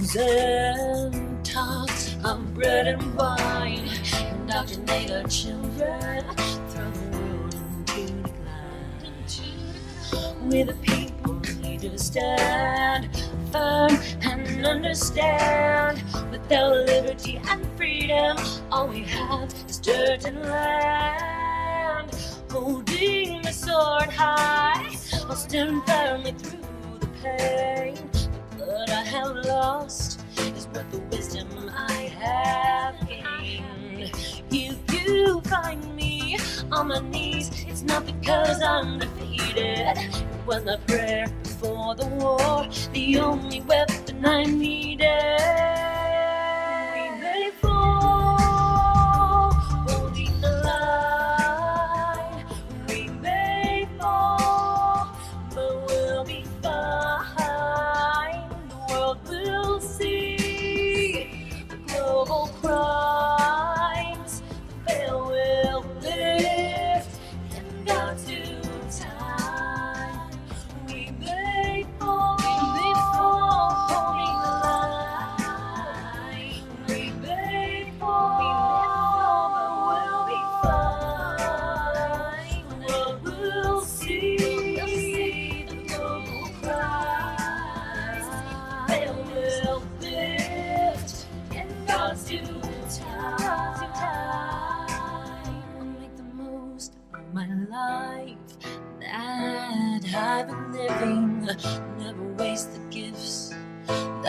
Bibles, and talks of bread and wine. Indoctrinate our children, throw the world into decline. We the people need to stand firm and understand. Without liberty and freedom, all we have is dirt and land. Holding the sword high, I'll stand firmly through the pain. Blood I have lost is worth the wisdom I have gained. If you find me on my knees, it's not because I'm defeated. It was my prayer before the war, the only weapon I needed. Global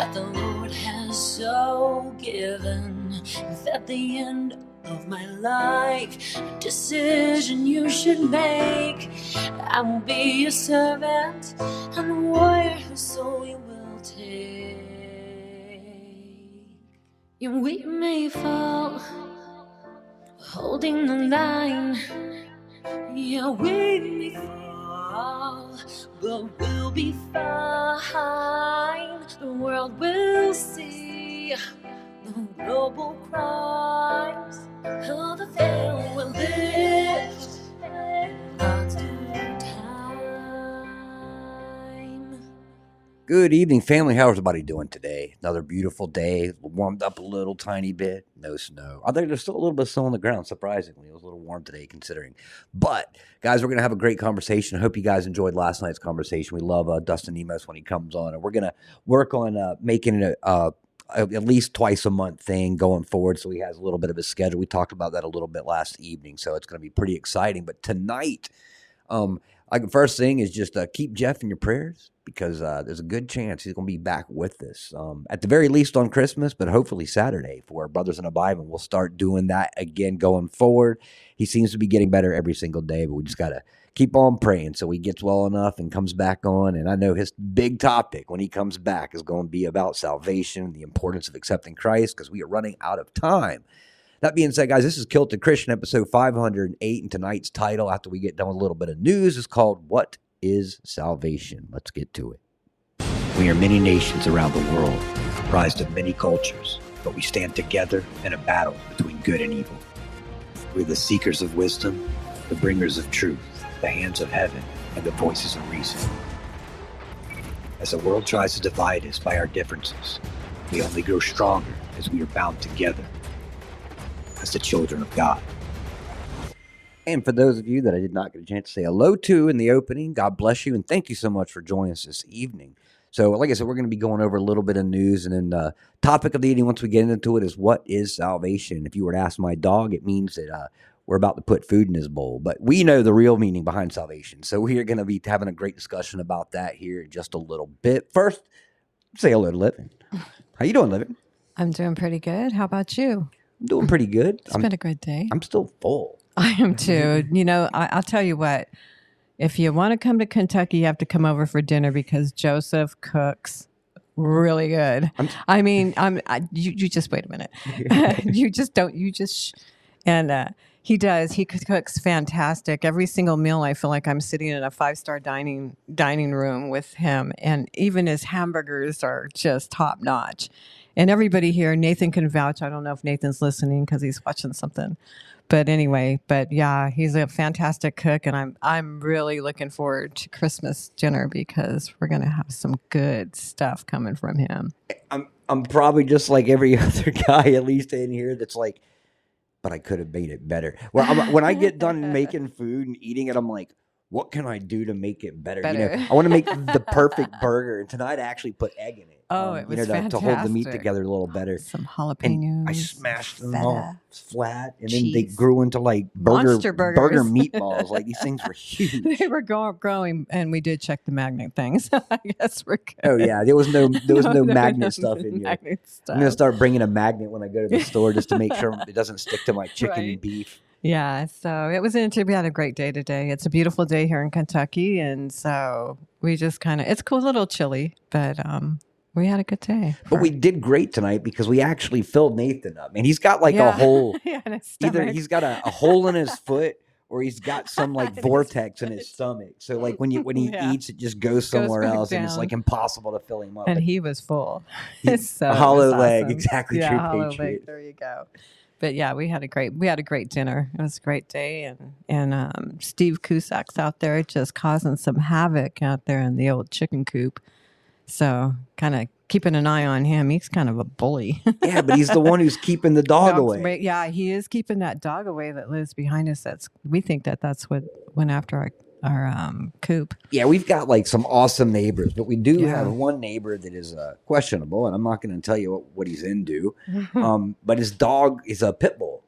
that the Lord has so given. If at the end of my life, decision you should make, I will be your servant and a warrior whose soul you will take. And we may fall, holding the line. Yeah, we may fall, but we'll be fine. The world will see the global crimes. Oh, the veil will lift. Good evening, family. How's everybody doing today? Another beautiful day. Warmed up a little tiny bit. No snow. I think there's still a little bit of snow on the ground, surprisingly. It was a little warm today, considering. But, guys, we're going to have a great conversation. I hope you guys enjoyed last night's conversation. We love uh, Dustin Nemos when he comes on, and we're going to work on uh, making it a, a, at least twice a month thing going forward. So he has a little bit of a schedule. We talked about that a little bit last evening. So it's going to be pretty exciting. But tonight, um, like the first thing is just uh, keep Jeff in your prayers because uh, there's a good chance he's going to be back with us um, at the very least on Christmas, but hopefully Saturday for Brothers in a Bible. We'll start doing that again going forward. He seems to be getting better every single day, but we just got to keep on praying so he gets well enough and comes back on. And I know his big topic when he comes back is going to be about salvation, the importance of accepting Christ because we are running out of time. That being said, guys, this is Kilted Christian episode 508, and tonight's title, after we get done with a little bit of news, is called What is Salvation? Let's get to it. We are many nations around the world, comprised of many cultures, but we stand together in a battle between good and evil. We're the seekers of wisdom, the bringers of truth, the hands of heaven, and the voices of reason. As the world tries to divide us by our differences, we only grow stronger as we are bound together as the children of God. And for those of you that I did not get a chance to say hello to in the opening, God bless you and thank you so much for joining us this evening. So, like I said, we're going to be going over a little bit of news, and then the topic of the evening, once we get into it, is what is salvation? If you were to ask my dog, it means that uh, we're about to put food in his bowl, but we know the real meaning behind salvation. So, we are going to be having a great discussion about that here in just a little bit. First, say hello to Living. How you doing, Living? I'm doing pretty good. How about you? I'm doing pretty good. It's I'm, been a good day. I'm still full. I am too. you know, I, I'll tell you what. If you want to come to Kentucky, you have to come over for dinner because Joseph cooks really good. I'm- I mean, I'm. I, you, you just wait a minute. you just don't. You just. Sh- and uh, he does. He cooks fantastic. Every single meal, I feel like I'm sitting in a five star dining dining room with him, and even his hamburgers are just top notch. And everybody here, Nathan can vouch. I don't know if Nathan's listening because he's watching something but anyway, but yeah, he's a fantastic cook, and I'm I'm really looking forward to Christmas dinner because we're gonna have some good stuff coming from him. I'm I'm probably just like every other guy, at least in here, that's like, but I could have made it better. Well, when I get done making food and eating it, I'm like, what can I do to make it better? You know, I want to make the perfect burger, and tonight I actually put egg in it. Oh, um, it you know, was to, to hold the meat together a little better. Some And jalapenos. I smashed them feta. all flat, and then they grew into like burger burger meatballs. Like these things were huge. They were go- growing, and we did check the magnet things. I guess we're good. Oh yeah, there was no there was no, there magnet was stuff no in here. magnet I'm gonna start bringing a magnet when I go to the store just to make sure it doesn't stick to my chicken and beef. Yeah, so it was interesting. We had a great day today. It's a beautiful day here in Kentucky, and so we just kind of it's cool, a little chilly, but um, we had a good day. But we did great tonight because we actually filled Nathan up. And he's got like a Yeah. hole, yeah, either he's got a, a hole in his foot or he's got some like vortex in his stomach. So like when you when he Yeah. eats, it just goes somewhere back else, and it's like impossible to fill him up. and he was full. he- so a hollow leg, awesome. exactly Yeah, true hollow patriot. leg. There you go. But yeah, we had a great we had a great dinner. It was a great day, and and um, Steve Cusick's out there just causing some havoc out there in the old chicken coop. So kind of keeping an eye on him. He's kind of a bully. yeah, but he's the one who's keeping the dog Dogs- away. Yeah, he is keeping that dog away that lives behind us. That's we think that that's what went after our our um, coop. Yeah, we've got like some awesome neighbors, but we do Yeah. have one neighbor that is uh, questionable, and I'm not going to tell you what, what he's into. um, but his dog is a pit bull,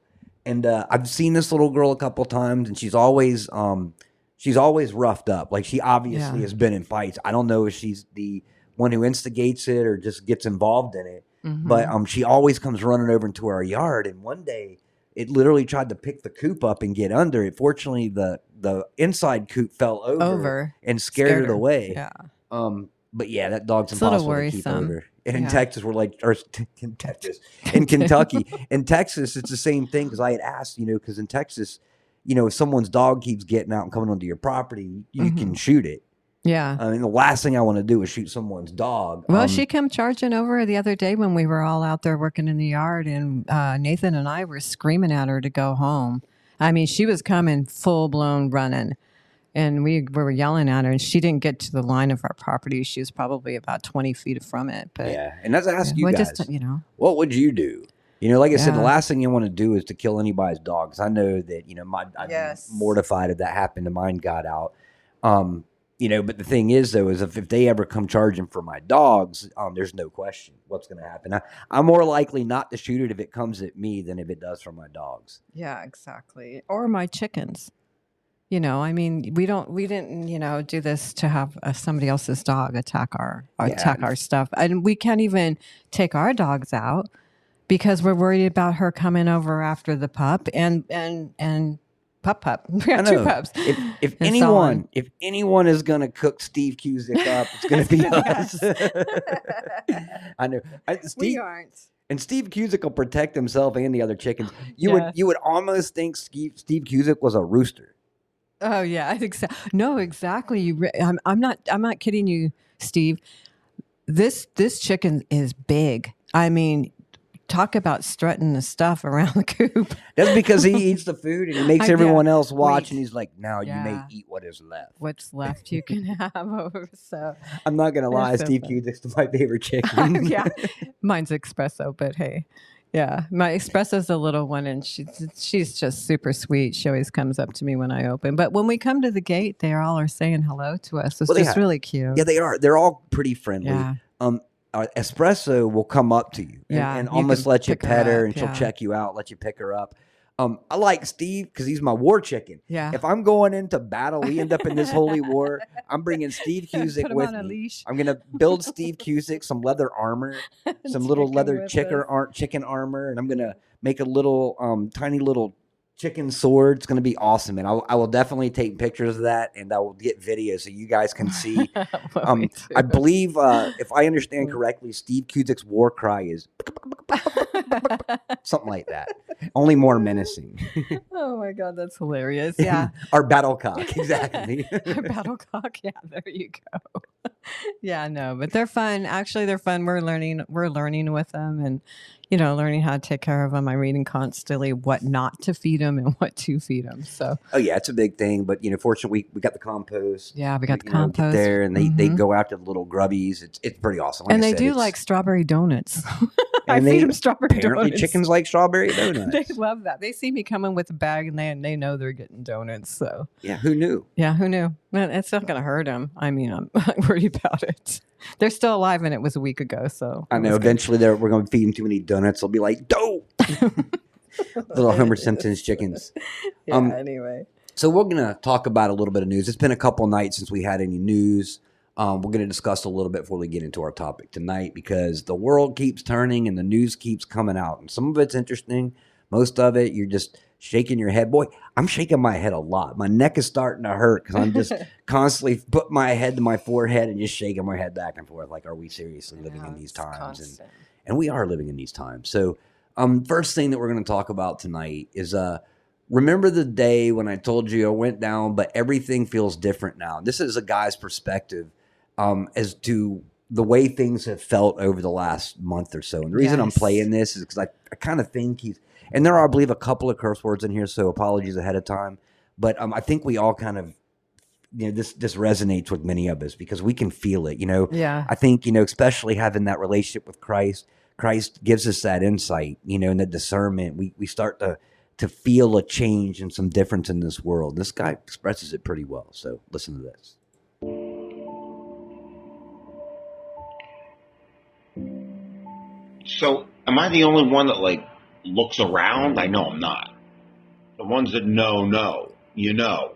and uh, I've seen this little girl a couple times, and she's always um, she's always roughed up. Like she obviously Yeah. has been in fights. I don't know if she's the one who instigates it or just gets involved in it, Mhm. but um, she always comes running over into our yard. And one day, it literally tried to pick the coop up and get under it. Fortunately, the the inside coop fell over, over. and scared, Scared it her. away. Yeah. Um, but yeah, that dog's It's a little impossible to keep worrisome. over. And in Yeah. Texas, we're like, or in Texas, in Kentucky, in Texas, it's the same thing. Because I had asked, you know, because in Texas, you know, if someone's dog keeps getting out and coming onto your property, you Mm-hmm. can shoot it. Yeah. I mean, the last thing I want to do is shoot someone's dog. Well, Um, she came charging over the other day when we were all out there working in the yard, and uh, Nathan and I were screaming at her to go home. I mean, she was coming full blown running, and we, we were yelling at her, and she didn't get to the line of our property. She was probably about twenty feet from it. But yeah, and let's ask you guys, just you know, what would you do? You know, like I said, the last thing you want to do is to kill anybody's dog. 'cause I know that you know, my I'd Yes. mortified if that happened to mine got out. Um, you know, but the thing is, though, is if, if they ever come charging for my dogs, um, there's no question what's going to happen. I, I'm more likely not to shoot it if it comes at me than if it does for my dogs. yeah, exactly. Or my chickens. You know, I mean, we don't, we didn't, you know, do this to have uh, somebody else's dog attack our, Yeah. attack our stuff, and we can't even take our dogs out because we're worried about her coming over after the pup and and and pup pup. We have two pups. If if anyone on. if anyone is going to cook Steve Cusick up, it's going to be gonna be us. I know. I, we Steve, aren't. and Steve Cusick will protect himself and the other chickens. You would you would almost think Steve Steve Cusick was a rooster. Oh yeah, I think so. No, exactly. You, I'm, I'm not. I'm not kidding you, Steve. This this chicken is big. I mean, talk about strutting the stuff around the coop. That's because he eats the food and he makes I everyone else watch, Wait. and he's like, "Now you may eat what is left." What's left you can have over. So I'm not gonna lie, so Steve funny. is my favorite chicken. yeah, mine's espresso, but hey, yeah, my espresso's a little one, and she's she's just super sweet. She always comes up to me when I open. But when we come to the gate, they all are saying hello to us. It's Well, just really cute. yeah, they are. They're all pretty friendly. Yeah. Um, uh, espresso will come up to you and, Yeah, and you almost let you her pet her, up, and she'll yeah. check you out, let you pick her up. Um, I like Steve because he's my war chicken. yeah. If I'm going into battle, we end up in this holy war. I'm bringing Steve Cusick with me. I'm gonna build Steve Cusick some leather armor, some little leather chicken, ar- chicken armor, and I'm gonna make a little um, tiny little chicken sword. It's gonna be awesome, and I, will- I will definitely take pictures of that, and I will get video so you guys can see. Um, I believe, uh, if I understand correctly, Steve Cusick's war cry is something like that, only more menacing. oh my god, that's hilarious. Yeah. Our battle cock, exactly. Our battle cock. Yeah, there you go. yeah, no, but they're fun. Actually, they're fun. We're learning. We're learning with them, and you know, learning how to take care of them. I'm reading constantly what not to feed them and what to feed them. So oh yeah, it's a big thing, but you know, fortunately, we, we got the compost. yeah, we got the know, compost there, and they, they Mhm. go after the little grubbies. It's it's pretty awesome. Like and I they said, do like strawberry donuts. I And feed them strawberry donuts. apparently donuts. chickens like strawberry donuts. they love that. They see me coming with a bag, and they and they know they're getting donuts. So yeah, who knew? yeah, who knew? Man, it's not going to hurt them. I mean, I'm not worried about it. They're still alive, and it was a week ago. So I know. Eventually, they're, we're going to feed them too many donuts. They'll be like, "Dope!" Little Homer Simpson's chickens. Yeah. Um, anyway. So we're going to talk about a little bit of news. It's been a couple nights since we had any news. Um, we're going to discuss a little bit before we get into our topic tonight because the world keeps turning and the news keeps coming out, and some of it's interesting. Most of it, you're just shaking your head. Boy, I'm shaking my head a lot. My neck is starting to hurt because I'm just constantly put my head to my forehead and just shaking my head back and forth. Like, are we seriously living in these times? And and we are living in these times. So, um, first thing that we're going to talk about tonight is uh, remember the day when I told you I went down, but everything feels different now. This is a guy's perspective um, as to the way things have felt over the last month or so. And the reason I'm playing this is because I, I kind of think he's, and there are, I believe, a couple of curse words in here, so apologies ahead of time. But um, I think we all kind of, you know, this this resonates with many of us because we can feel it. You know, Yeah. I think, you know, especially having that relationship with Christ, Christ gives us that insight, you know, and the discernment. We we start to to feel a change and some difference in this world. This guy expresses it pretty well. So listen to this. So, am I the only one that like looks around? I know I'm not. The ones that know, know. You know.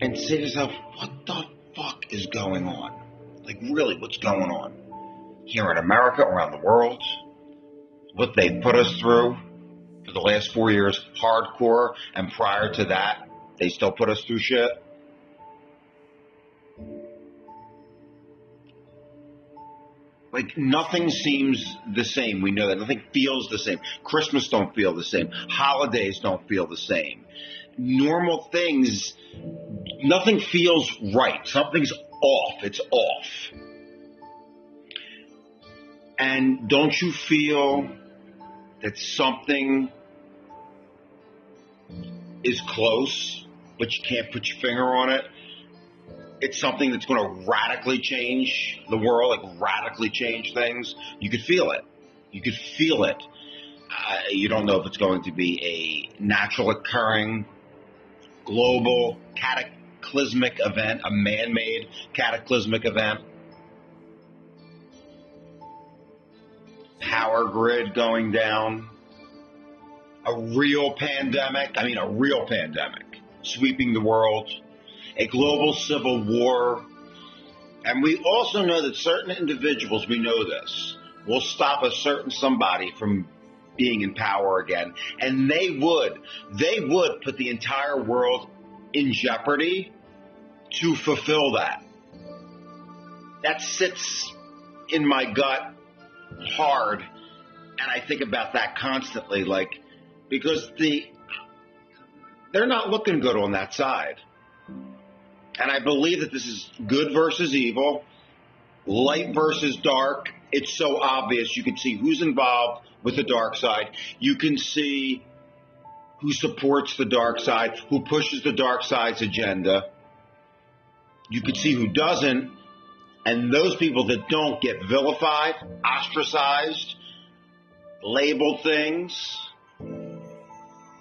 And say to yourself, what the fuck is going on? Like, really, what's going on? Here in America, around the world, what they put us through for the last four years, hardcore, and prior to that, they still put us through shit. Like nothing seems the same. We know that nothing feels the same. Christmas don't feel the same. Holidays don't feel the same. Normal things, nothing feels right. Something's off. It's off. And don't you feel that something is close, but you can't put your finger on it? It's something that's going to radically change the world, like radically change things. You could feel it. You could feel it. Uh, you don't know if it's going to be a natural occurring, global, cataclysmic event, a man made cataclysmic event, power grid going down, a real pandemic. I mean, a real pandemic sweeping the world a global civil war. And we also know that certain individuals, we know this, will stop a certain somebody from being in power again. And they would, they would put the entire world in jeopardy to fulfill that. That sits in my gut hard. And I think about that constantly, like, because the, they're not looking good on that side. And I believe that this is good versus evil. light versus dark. It's so obvious. You can see who's involved with the dark side. You can see who supports the dark side, who pushes the dark side's agenda. You can see who doesn't. And those people that don't get vilified, ostracized, labeled things,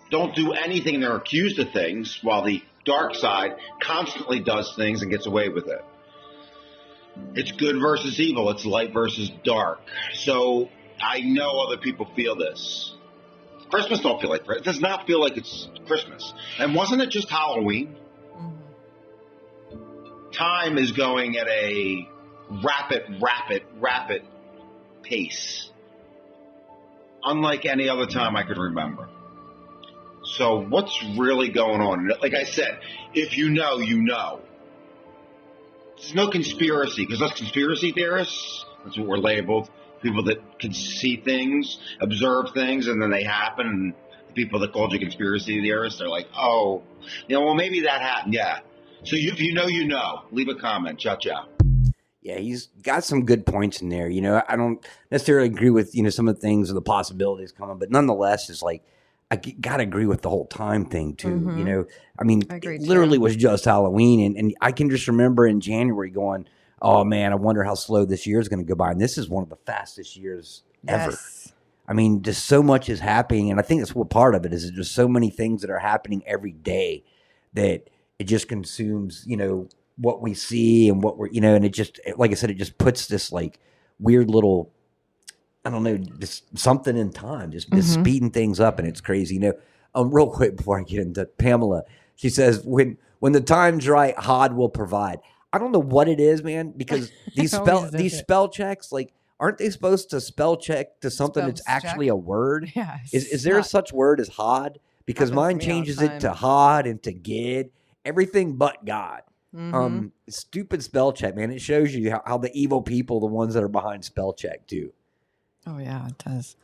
don't do anything. They're accused of things while the dark side constantly does things and gets away with it. It's good versus evil. It's light versus dark. So I know other people feel this. Christmas don't feel like it does not feel like it's Christmas. And wasn't it just Halloween? Mm-hmm. Time is going at a rapid, rapid, rapid pace. Unlike any other time I could remember. So what's really going on? Like I said, if you know, you know. There's no conspiracy because us conspiracy theorists, that's what we're labeled. People that can see things, observe things, and then they happen. And the people that called you conspiracy theorists, they're like, oh, you know, well, maybe that happened. Yeah. So if you know, you know. Leave a comment. Ciao, ciao. Yeah, he's got some good points in there. You know, I don't necessarily agree with you know some of the things or the possibilities coming, but nonetheless, it's like I g- gotta agree with the whole time thing too. Mhm. You know, I mean, I it too. literally was just Halloween, and, and I can just remember in January going, "Oh man, I wonder how slow this year is going to go by." And this is one of the fastest years ever. Yes. I mean, just so much is happening, and I think that's what part of it is. Just so many things that are happening every day that it just consumes, you know, what we see and what we're, you know, and it just, like I said, it just puts this like weird little, I don't know, just something in time, just, just Mhm. speeding things up, and it's crazy. You know, um, real quick before I get into Pamela, she says when when the time's right, Hod will provide. I don't know what it is, man, because these spell these it. spell checks, like, aren't they supposed to spell check to something that's actually check? a word? Yeah. Is, is there not- such word as Hod? Because mine me all the changes it to. Hod and to Gid, everything but God. Mhm. Um, stupid spell check, man. It shows you how, how the evil people, the ones that are behind spell check, too. Oh yeah, it does.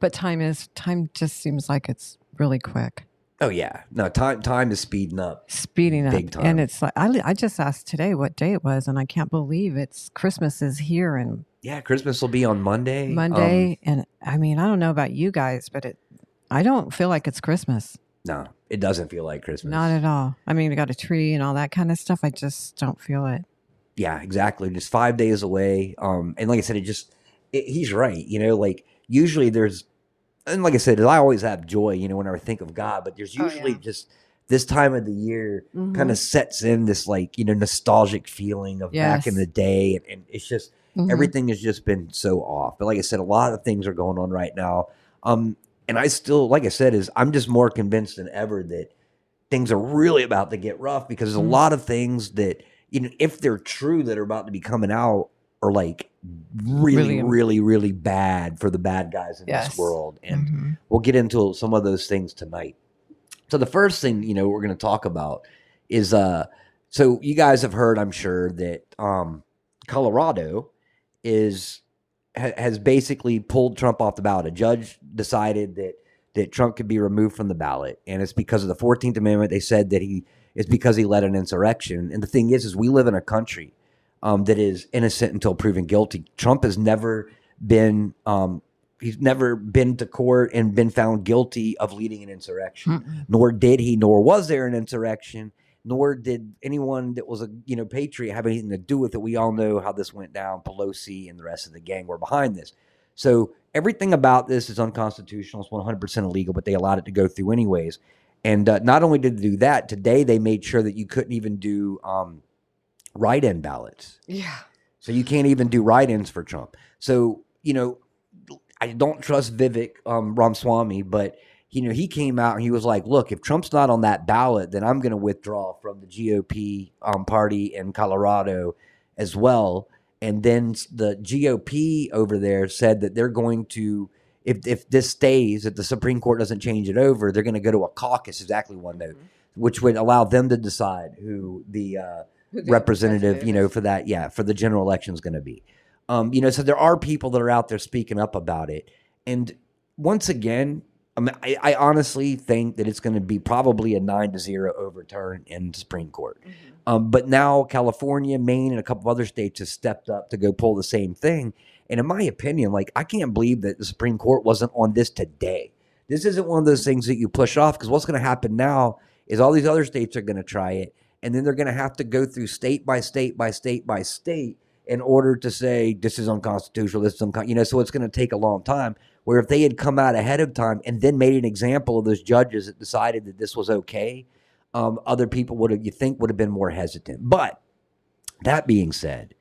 But time is time. Just seems like it's really quick, Oh yeah, no time time is speeding up. speeding up, Big time. and it's like I, I just asked today what day it was, and I can't believe it's Christmas is here and Yeah, Christmas will be on Monday. Um, Monday, and I mean I don't know about you guys, but it I don't feel like it's Christmas. no, it doesn't feel like Christmas. Not at all. I mean, we got a tree and all that kind of stuff. I just don't feel it. Yeah, exactly. Just five days away. Um, and like I said, it just it, he's right. You know, like usually there's, and like I said, I always have joy. You know, whenever I think of God, but there's Oh, usually yeah. just this time of the year kind Mhm. of sets in this like you know nostalgic feeling of back in the day, and, and it's just Mhm. everything has just been so off. But like I said, a lot of things are going on right now. Um, and I still, like I said, is I'm just more convinced than ever that things are really about to get rough because there's a Mhm. lot of things that you know if they're true that are about to be coming out are like really, Really- really, really bad for the bad guys in Yes. this world. And Mhm. we'll get into some of those things tonight. So the first thing, you know, we're going to talk about is uh so you guys have heard I'm sure that um Colorado is ha, has basically pulled Trump off the ballot. A judge decided that that Trump could be removed from the ballot and it's because of the 14th amendment. They said that he it's because he led an insurrection. And the thing is is we live in a country um, that is innocent until proven guilty. Trump has never been um, he's never been to court and been found guilty of leading an insurrection. Mm-mm. Nor did he, nor was there an insurrection, nor did anyone that was a you know patriot have anything to do with it. We all know how this went down. Pelosi and the rest of the gang were behind this. So everything about this is unconstitutional. It's 100% illegal, but they allowed it to go through anyways. And uh, not only did they do that, today they made sure that you couldn't even do um, write-in ballots. Yeah. So you can't even do write-ins for Trump. So you know, I don't trust Vivek um, Ramaswamy, but you know he came out and he was like, "Look, if Trump's not on that ballot, then I'm going to withdraw from the GOP um, party in Colorado as well." And then the GOP over there said that they're going to, if if this stays, if the Supreme Court doesn't change it over, they're going to go to a caucus. Exactly one note, which would allow them to decide who the uh, representative, you know, for that, yeah, for the general election is going to be. Um, you know, so there are people that are out there speaking up about it. And once again, I mean, I, I honestly think that it's going to be probably a nine to zero overturn in the Supreme Court. Um, but now California, Maine, and a couple of other states have stepped up to go pull the same thing. And in my opinion, like I can't believe that the Supreme Court wasn't on this today. This isn't one of those things that you push off because what's going to happen now is all these other states are going to try it, and then they're going to have to go through state by state by state by state in order to say this is unconstitutional. This is uncon-, you know. So it's going to take a long time. Where if they had come out ahead of time and then made an example of those judges that decided that this was okay, um, other people would have you think would have been more hesitant. But that being said,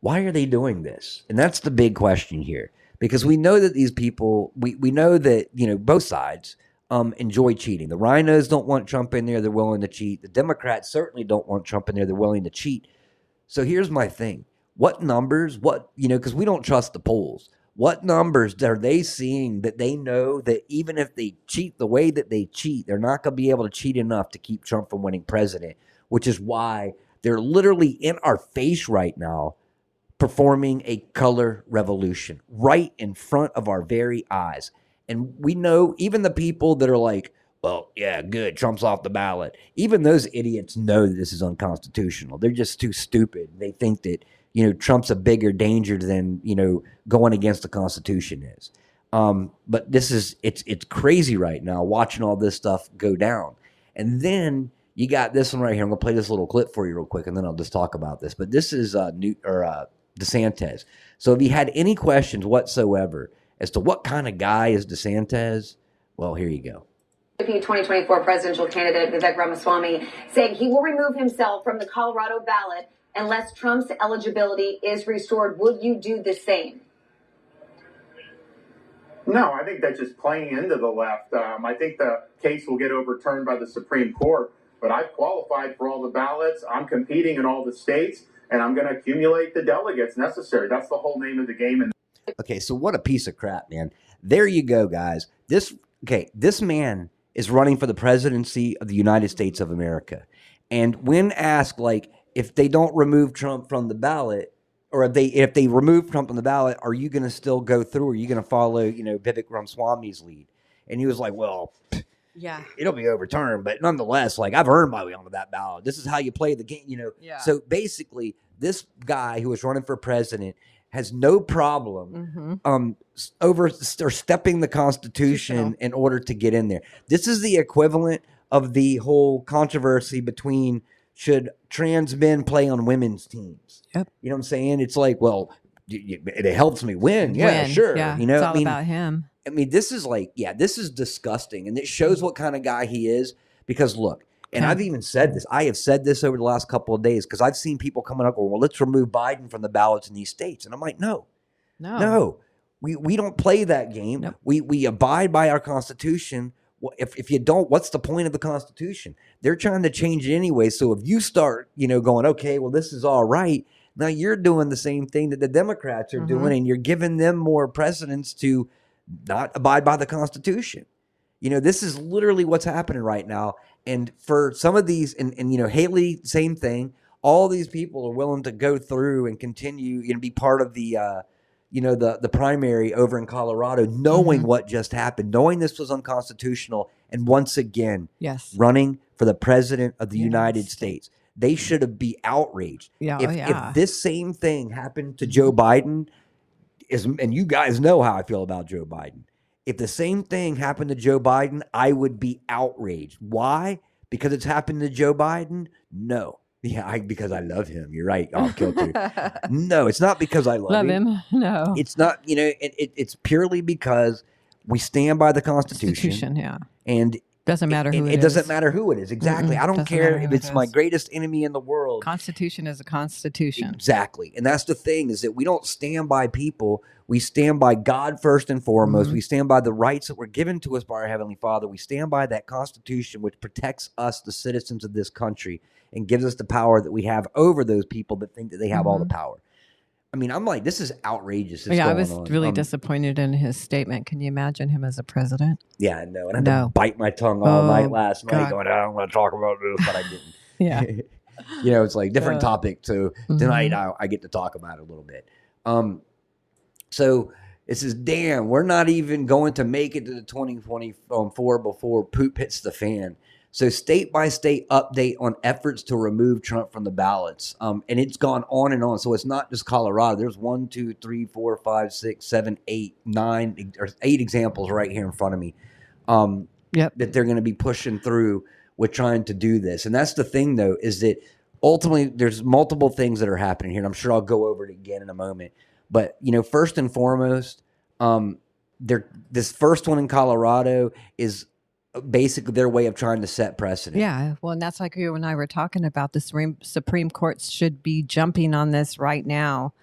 why are they doing this? And that's the big question here. Because we know that these people, we, we know that, you know, both sides um, enjoy cheating. The RINOs don't want Trump in there, they're willing to cheat. The Democrats certainly don't want Trump in there, they're willing to cheat. So here's my thing. What numbers, what, you know, because we don't trust the polls. What numbers are they seeing that they know that even if they cheat the way that they cheat, they're not going to be able to cheat enough to keep Trump from winning president, which is why they're literally in our face right now performing a color revolution right in front of our very eyes. And we know even the people that are like, well, yeah, good, Trump's off the ballot. Even those idiots know that this is unconstitutional. They're just too stupid. They think that, you know, Trump's a bigger danger than, you know, going against the Constitution is. Um, but this is it's it's crazy right now watching all this stuff go down. And then you got this one right here. I'm gonna play this little clip for you real quick, and then I'll just talk about this. But this is uh, New or uh, DeSantis. So if you had any questions whatsoever as to what kind of guy is DeSantis, well, here you go. GOP 2024 presidential candidate Vivek Ramaswamy saying he will remove himself from the Colorado ballot unless Trump's eligibility is restored. Would you do the same? No, I think that's just playing into the left. Um, I think the case will get overturned by the Supreme Court, but I've qualified for all the ballots. I'm competing in all the states, and I'm going to accumulate the delegates necessary. That's the whole name of the game. Okay, so what a piece of crap, man. There you go, guys. This okay, this man is running for the presidency of the United States of America. And when asked like if they don't remove Trump from the ballot or if they if they remove Trump from the ballot, are you going to still go through? Are you going to follow, you know, Vivek Ramaswamy's lead? And he was like, "Well, Yeah. it'll be overturned, but nonetheless, like I've earned my way onto that ballot. This is how you play the game, you know. Yeah. So basically, this guy who was running for president has no problem Mm-hmm. um over or stepping the constitution in order to get in there. This is the equivalent of the whole controversy between should trans men play on women's teams. Yep. You know what I'm saying? It's like, well, it helps me win. Yeah, Win. sure. Yeah. You know, it's I mean, about him. I mean, this is like, yeah, this is disgusting, and it shows what kind of guy he is. Because look, and. I've even said this. I have said this over the last couple of days because I've seen people coming up going, "Well, let's remove Biden from the ballots in these states," and I'm like, no, No. no, we we don't play that game. Nope. We we abide by our Constitution. If if you don't, what's the point of the Constitution? They're trying to change it anyway. So if you start, you know, going, okay, well, this is all right. Now you're doing the same thing that the Democrats are Mhm. doing, and you're giving them more precedence to not abide by the Constitution. You know, this is literally what's happening right now. And for some of these, and, and you know, Haley, same thing. All these people are willing to go through and continue, you know, be part of the, uh, you know, the the primary over in Colorado, knowing Mhm. what just happened, knowing this was unconstitutional, and once again Yes. running for the president of the United United States. They should have be outraged Yeah. if, oh, yeah. if this same thing happened to Joe Biden, is and you guys know how I feel about Joe Biden. If the same thing happened to Joe Biden, I would be outraged. Why? Because it's happened to Joe Biden? No. Yeah, I, because I love him. You're right. I'll kill too. No, it's not because I love, him. Love him. him. No. It's not. You know, it, it, it's purely because we stand by the Constitution, Constitution. Yeah. and Doesn't matter who it, it, it doesn't matter who it is. Exactly. Mm-mm, I don't care if it's it my greatest enemy in the world. Constitution is a constitution. Exactly. And that's the thing is that we don't stand by people. We stand by God first and foremost. Mhm. We stand by the rights that were given to us by our Heavenly Father. We stand by that Constitution which protects us, the citizens of this country, and gives us the power that we have over those people that think that they have all the power. I mean, I'm like, this is outrageous. that's Mm-hmm. yeah, I was on. really Um, disappointed in his statement. Can you imagine him as a president? Yeah, no. And I had No. to bite my tongue all Oh, night last night going, I don't want to talk about this, but I didn't. Yeah. you know, it's like different Uh, topic. So tonight mhm. I, I get to talk about it a little bit. Um, so It says, "Damn, we're not even going to make it to the 2024 before poop hits the fan." So, state by state update on efforts to remove Trump from the ballots, um, and it's gone on and on. So it's not just Colorado. There's one, two, three, four, five, six, seven, eight, nine, or eight examples right here in front of me. Um, Yep. that they're going to be pushing through with trying to do this. And that's the thing, though, is that ultimately there's multiple things that are happening here. And I'm sure I'll go over it again in a moment. But, you know, first and foremost, um, this first one in Colorado is basically their way of trying to set precedent. Yeah, well, and that's like you and I were talking about. The Supreme, Supreme Court should be jumping on this right now,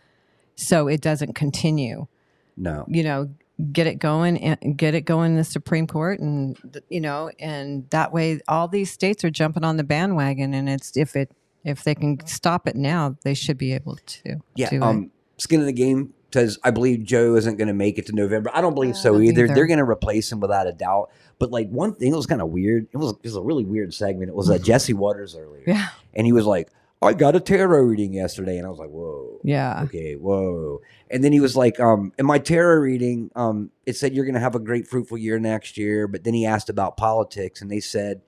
so it doesn't continue. No. You know, get it going and get it going in the Supreme Court, and you know, and that way, all these states are jumping on the bandwagon, and it's if it if they can stop it now, they should be able to. Yeah. do it. Um, skin of the game says, I believe Joe isn't going to make it to November. I don't believe I so don't either. either. They're going to replace him without a doubt. But like one thing that was kind of weird. It was, it was a really weird segment. It was uh, Jesse Watters earlier. yeah, And he was like, I got a tarot reading yesterday. And I was like, whoa. yeah, Okay, whoa. And then he was like, um, in my tarot reading, um, it said you're gonna have a great fruitful year next year. But then he asked about politics, and they said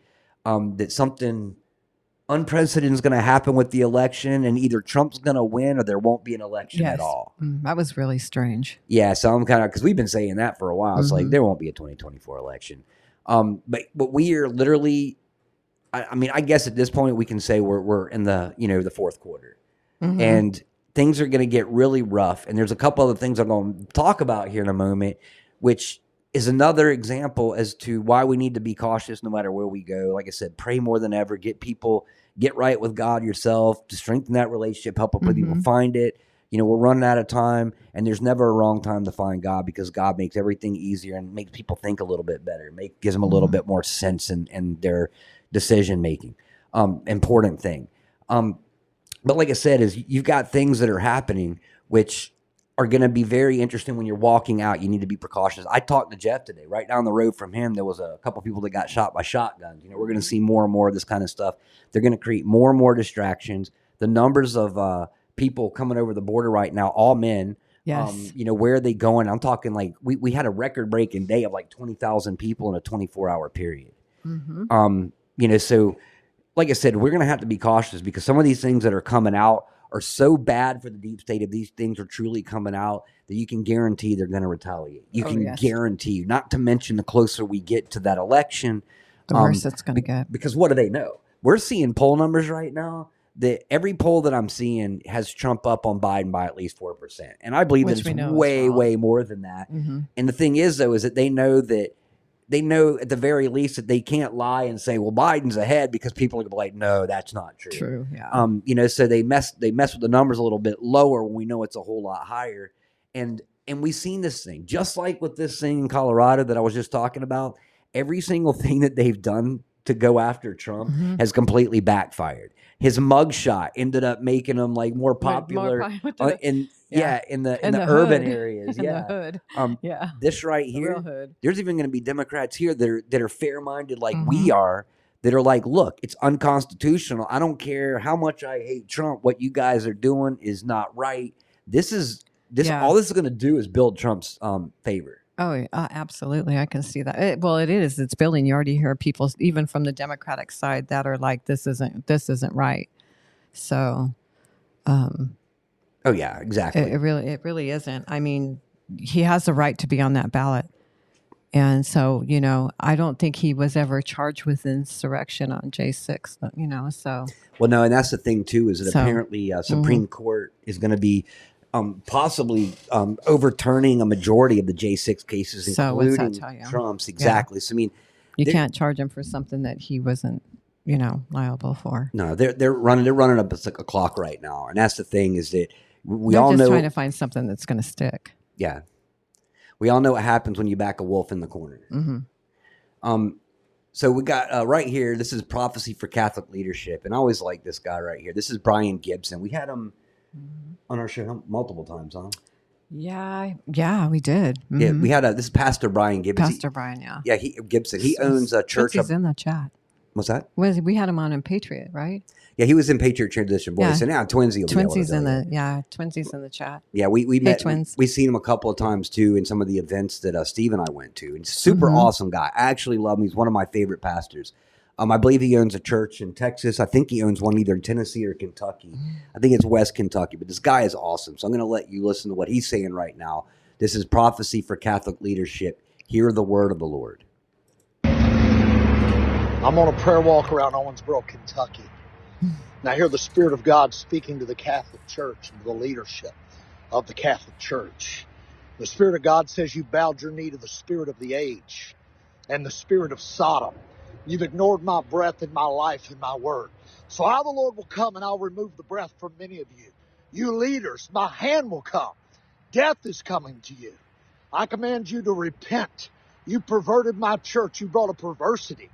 um, that something unprecedented is gonna happen with the election, and either Trump's gonna win or there won't be an election Yes. at all. Mm, that was really strange. Yeah, so I'm kind of because we've been saying that for a while. It's like Mhm. there won't be a 2024 election. Um, but but we are literally, I, I mean, I guess at this point we can say we're we're in the you know the fourth quarter Mhm. and things are going to get really rough. And there's a couple other things I'm going to talk about here in a moment, which is another example as to why we need to be cautious no matter where we go. Like I said, pray more than ever, get people, get right with God yourself to strengthen that relationship, help other people Mhm. find it. You know, we're running out of time, and there's never a wrong time to find God because God makes everything easier and makes people think a little bit better, make gives them a little Mhm. bit more sense in, in their decision making. Um, important thing. Um, but like I said, is you've got things that are happening which are going to be very interesting when you're walking out. You need to be precautious. I talked to Jeff today. Right down the road from him, there was a couple people that got shot by shotguns. You know, we're going to see more and more of this kind of stuff. They're going to create more and more distractions. The numbers of uh, people coming over the border right now, all men. yes, Um, you know, where are they going? I'm talking like we, we had a record breaking day of like 20,000 people in a 24 hour period. Mhm. Um, you know, so like I said, we're gonna have to be cautious because some of these things that are coming out are so bad for the deep state. If these things are truly coming out, that you can guarantee they're gonna retaliate. You Oh, can yes. guarantee. Not to mention the closer we get to that election, the um, worse it's going to be- get. because what do they know? We're seeing poll numbers right now that every poll that I'm seeing has Trump up on Biden by at least four percent, and I believe Which that it's way, way more than that. hmm And the thing is, though, is that they know that they know at the very least that they can't lie and say, "Well, Biden's ahead," because people are gonna be like, "No, that's not true." True. Yeah. Um, you know, so they mess they mess with the numbers a little bit lower when we know it's a whole lot higher. And and we've seen this thing just like with this thing in Colorado that I was just talking about. Every single thing that they've done to go after Trump Mhm. has completely backfired. His mugshot ended up making him like more More popular pop- uh, in yeah. yeah, in the in, In the, the urban areas. Yeah. the hood. Um, Yeah. this right here, hood. there's even going to be Democrats here that are that are fair minded like we Mhm. are that are like, look, it's unconstitutional. I don't care how much I hate Trump. What you guys are doing is not right. This is this Yeah. all this is going to do is build Trump's um, favor. Oh, uh, absolutely. I can see that. It, well, it is. It's building. You already hear people, even from the Democratic side, that are like, "This isn't. This isn't right." So, um, Oh yeah, exactly. it, it really, it really isn't. I mean, he has the right to be on that ballot, and so you know, I don't think he was ever charged with insurrection on J six. You know, so well, no, and that's the thing too is that So- mm-hmm. apparently uh, Supreme Court is going to be. Um, possibly um, overturning a majority of the J six cases, So what's that including you? Trump's. Exactly. So I mean, you can't charge him for something that he wasn't, you know, liable for. No, they're they're running they're running up it's like a clock right now, and that's the thing is that we They're all just know. trying to find something that's going to stick. yeah, we all know what happens when you back a wolf in the corner. hmm Um, so we got uh, right here. This is prophecy for Catholic leadership, and I always like this guy right here. This is Brian Gibson. We had him on our show multiple times, huh? Yeah, yeah, we did. Yeah, Mhm. we had a this is Pastor Brian Gibson. Pastor Brian. Yeah, yeah, he Gibson. He owns a church. He's in the chat. What's that? Was we had him on in Patriot, right? Yeah, he was in Patriot Transition Boys, Yeah. and now Twinsy. Will be able to Twinsies in the yeah, twinsies in the chat. Yeah, we we Hey, met. twins. We've seen him a couple of times too in some of the events that uh, Steve and I went to. And super Mhm. awesome guy. I actually love him. He's one of my favorite pastors. Um, I believe he owns a church in Texas. I think he owns one either in Tennessee or Kentucky. I think it's West Kentucky. But this guy is awesome. So I'm going to let you listen to what he's saying right now. This is prophecy for Catholic leadership. Hear the word of the Lord. I'm on a prayer walk around Owensboro, Kentucky. And I hear the Spirit of God speaking to the Catholic Church and the leadership of the Catholic Church. The Spirit of God says you bowed your knee to the Spirit of the age and the Spirit of Sodom. You've ignored my breath and my life and my word. So I, the Lord, will come and I'll remove the breath from many of you. You leaders, my hand will come. Death is coming to you. I command you to repent. You perverted my church. You brought a perversity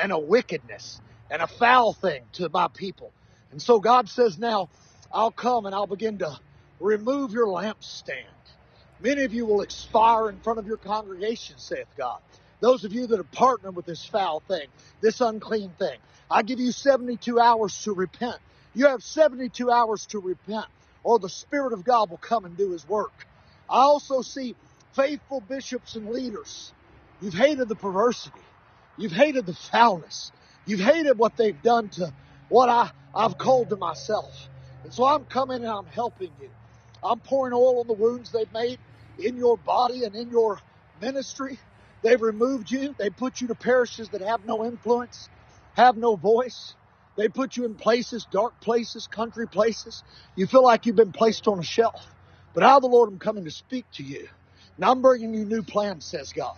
and a wickedness and a foul thing to my people. And so God says, now I'll come and I'll begin to remove your lampstand. Many of you will expire in front of your congregation, saith God. Those of you that have partnered with this foul thing, this unclean thing, I give you 72 hours to repent. You have 72 hours to repent, or the Spirit of God will come and do His work. I also see faithful bishops and leaders. You've hated the perversity. You've hated the foulness. You've hated what they've done to what I, I've called to myself. And so I'm coming and I'm helping you. I'm pouring oil on the wounds they've made in your body and in your ministry. They've removed you. They put you to parishes that have no influence, have no voice. They put you in places, dark places, country places. You feel like you've been placed on a shelf. But I, the Lord, am coming to speak to you. And I'm bringing you new plans, says God.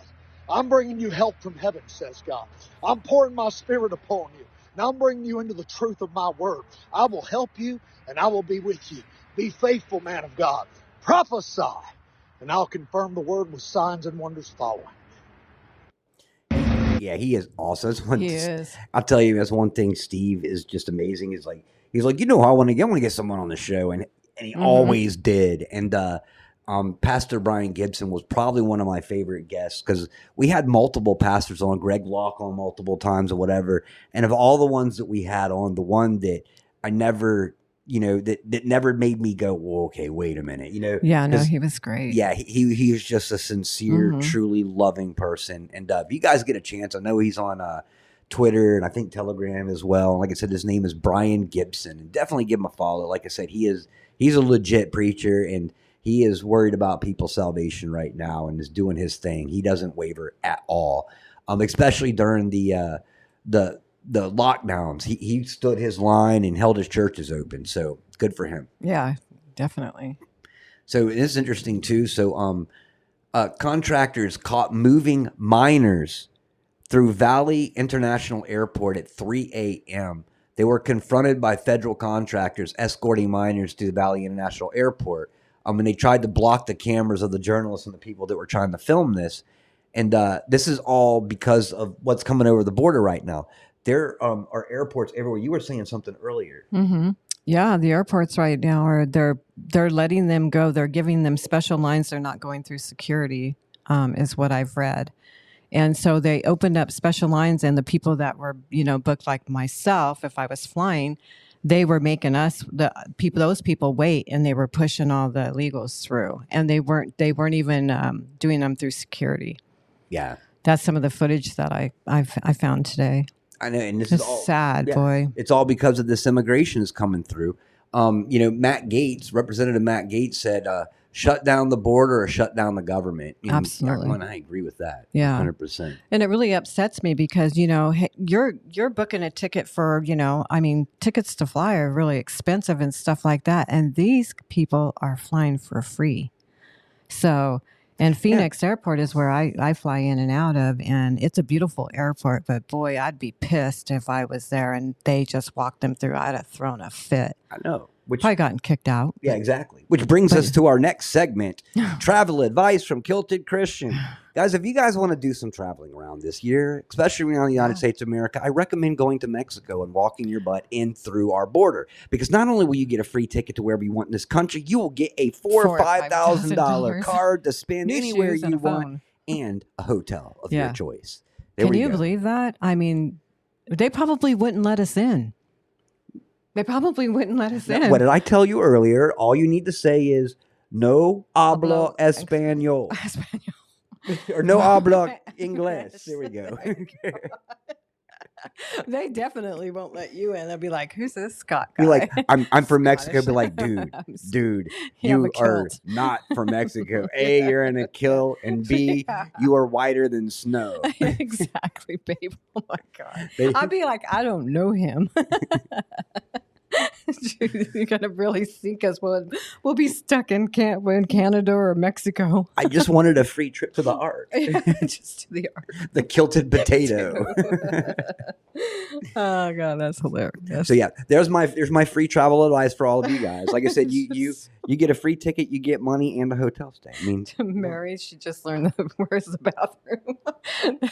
I'm bringing you help from heaven, says God. I'm pouring my spirit upon you. And I'm bringing you into the truth of my word. I will help you and I will be with you. Be faithful, man of God. Prophesy, and I'll confirm the word with signs and wonders following. Yeah, he is awesome. That's one, He is. I'll tell you, that's one thing. Steve is just amazing. He's like, he's like, you know, I want to get, I want to get someone on the show, and and he Mhm. always did. And uh, um, Pastor Brian Gibson was probably one of my favorite guests because we had multiple pastors on, Greg Locke on multiple times or whatever. And of all the ones that we had on, the one that I never, you know, that that never made me go, well, okay, wait a minute, you know, Yeah, no, he was great. yeah, he he- is just a sincere, Mhm. truly loving person. And uh, if you guys get a chance, I know he's on uh, Twitter and I think Telegram as well. Like I said, his name is Brian Gibson, and definitely give him a follow. Like I said, he is he's a legit preacher, and he is worried about people's salvation right now, and is doing his thing. He doesn't waver at all, um, especially during the uh, the the lockdowns. He he stood his line and held his churches open. So good for him. Yeah, definitely. So it is interesting too. So um, uh, contractors caught moving miners through Valley International Airport at 3 a.m. They were confronted by federal contractors escorting miners to the Valley International Airport. Um, and they tried to block the cameras of the journalists and the people that were trying to film this. And uh, this is all because of what's coming over the border right now. There um, are airports everywhere. You were saying something earlier. hmm Yeah, the airports right now are they're they're letting them go. They're giving them special lines. They're not going through security, um, is what I've read. And so they opened up special lines, and the people that were you know booked, like myself, if I was flying, they were making us the people those people wait, and they were pushing all the illegals through, and they weren't they weren't even um, doing them through security. Yeah, That's some of the footage that I I've, I found today. I know. And this It's is all sad, yeah. boy. It's all because of this immigration is coming through. Um, you know, Matt Gaetz, Representative Matt Gaetz said, uh, "Shut down the border or shut down the government." And, Absolutely. and I agree with that. Yeah. hundred percent. And it really upsets me because you know you're you're booking a ticket for you know I mean tickets to fly are really expensive and stuff like that, and these people are flying for free. So, and Phoenix Airport is where I I fly in and out of, and it's a beautiful airport. But boy, I'd be pissed if I was there and they just walked them through. I'd have thrown a fit. I know. Which Probably gotten kicked out. yeah, exactly. Which brings us to our next segment: travel advice from Kilted Christian. Guys, if you guys want to do some traveling around this year, especially around the United. States of America, I recommend going to Mexico and walking your butt in through our border because not only will you get a free ticket to wherever you want in this country, you will get a four Four or five thousand dollar card to spend New anywhere shoes and you want and a hotel of Yeah. your choice. There Can you go. believe that? I mean, They probably wouldn't let us in. They probably wouldn't let us in. What did I tell you earlier? All you need to say is no hablo español Espanol. or no hablo inglés. There we go. they definitely won't let you in. They'll be like, "Who's this Scott guy?" Be like, I'm I'm from Mexico. Be like, dude, dude, You you are not from Mexico. A, you're in a kill, and B, Yeah. you are whiter than snow. exactly, babe. Oh my god. I'd be like, I don't know him. You're gonna really sink us. We'll, we'll be stuck in, Can- in Canada or Mexico. I just wanted a free trip to the art. Just to the art. the kilted potato. oh god, that's hilarious. so yeah, there's my there's my free travel advice for all of you guys. Like I said, you you you get a free ticket, you get money and a hotel stay. I mean, Mary, she just learned the, where's the bathroom.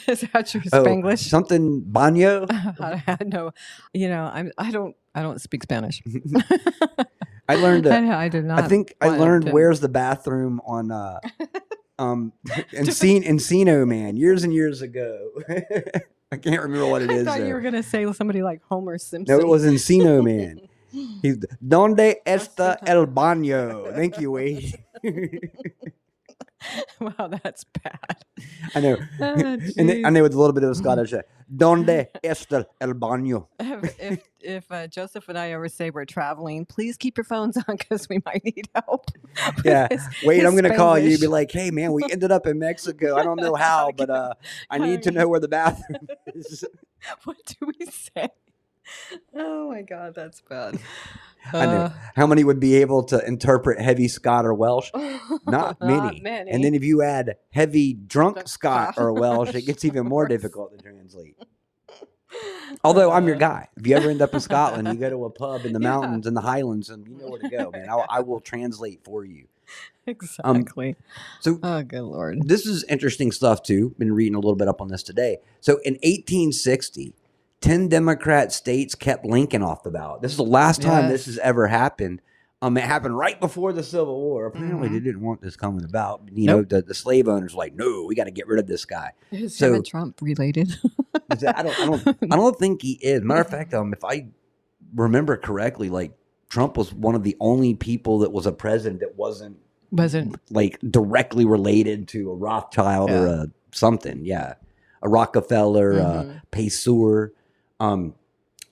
Is that your oh, Spanglish? something baño. I, I know, you know, I'm. I don't. I don't speak Spanish. I learned. I, I did not. I think I learned to- where's the bathroom on uh um Encino, Encino Man years and years ago. I can't remember what it I is. thought you were gonna say somebody like Homer Simpson. No, it was Encino Man. He's Donde está el baño? Thank you, Wade. wow, that's bad. I know. Oh, and I jeez. know with a little bit of a Scottish. Uh, Donde está el baño? if if, if uh, Joseph and I ever say we're traveling, please keep your phones on because we might need help. Yeah. his- Wait, his I'm gonna call you. Be like, hey man, we ended up in Mexico. I don't know how, but uh, I need to know where the bathroom is. what do we say? Oh my god, that's bad. I know. How many would be able to interpret heavy Scott or Welsh? Not many. And then if you add heavy drunk Scott or Welsh, it gets even more difficult to translate. Although I'm your Uh, guy. If you ever end up in Scotland, you go to a pub in the Yeah. mountains in the Highlands, and you know where to go, man. I, I will translate for you. exactly. So oh, good lord. this is interesting stuff too. Been reading a little bit up on this today. So in 1860, 10 Democrat states kept Lincoln off the ballot. This is the last time this has ever happened. Um, it happened right before the Civil War. Apparently, Mhm. they didn't want this coming about. You know, the, the slave owners were like, no, we got to get rid of this guy. Is So- Trump related? I don't, I don't, I don't think he is. Matter of fact, um, if I remember correctly, like Trump was one of the only people that was a president that wasn't Wasn't like directly related to a Rothschild or a something. Yeah, a Rockefeller, uh, Mhm. Payseur. Um,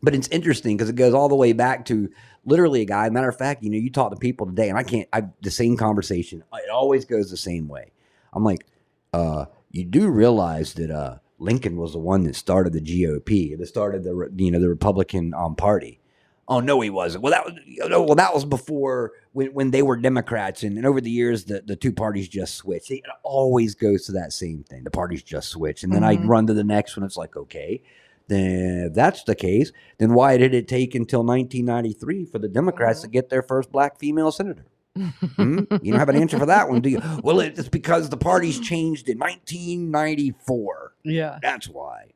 but it's interesting because it goes all the way back to literally a guy. Matter of fact, you know, you talk to people today, and I can't. I the same conversation. It always goes the same way. I'm like, uh, you do realize that uh, Lincoln was the one that started the GOP, that started the you know the Republican um, Party. Oh no, he wasn't. Well, that was well that was before when, when they were Democrats, and, and over the years the, the two parties just switched. It always goes to that same thing. The parties just switch, and then I Mhm. run to the next one. It's like okay, then if that's the case, then why did it take until 1993 for the Democrats to get their first black female senator? Hmm? You don't have an answer for that one, do you? Well, it's because the parties changed in 1994. yeah. That's why.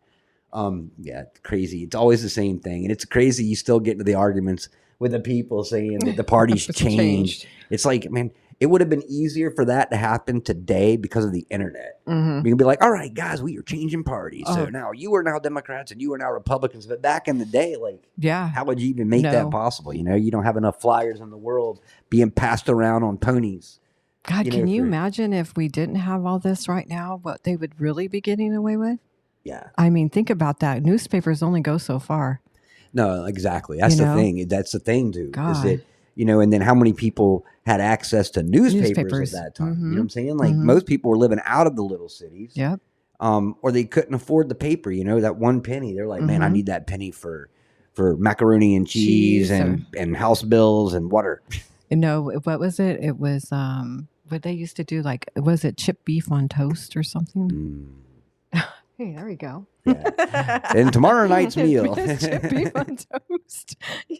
Um, yeah, crazy. It's always the same thing, and it's crazy. You still get into the arguments with the people saying that the parties It's changed. It's like, man, it would have been easier for that to happen today because of the internet. hmm You can be like, all right, guys, we are changing parties. So Oh. now you are now Democrats and you are now Republicans. But back in the day, like, Yeah. how would you even make No. that possible? You know, you don't have enough flyers in the world being passed around on ponies. God, you know, can you imagine if we didn't have all this right now, what they would really be getting away with? Yeah. I mean, think about that. Newspapers only go so far. No, exactly. That's You the know? thing. That's the thing, too. Is God. that, you know, and then how many people had access to newspapers, Newspapers. at that time? You know Mhm. what I'm saying? Like, Mhm. most people were living out of the little cities. Yep. Um, or they couldn't afford the paper, you know, that one penny. They're like, man, I Mhm. need that penny for for macaroni and cheese, Cheese and, and house bills and water. You know, what was it? It was um what they used to do like was it chip beef on toast or something? Mm, Hey, there we go. yeah. and tomorrow night's meal. Chip beef on toast. Yeah.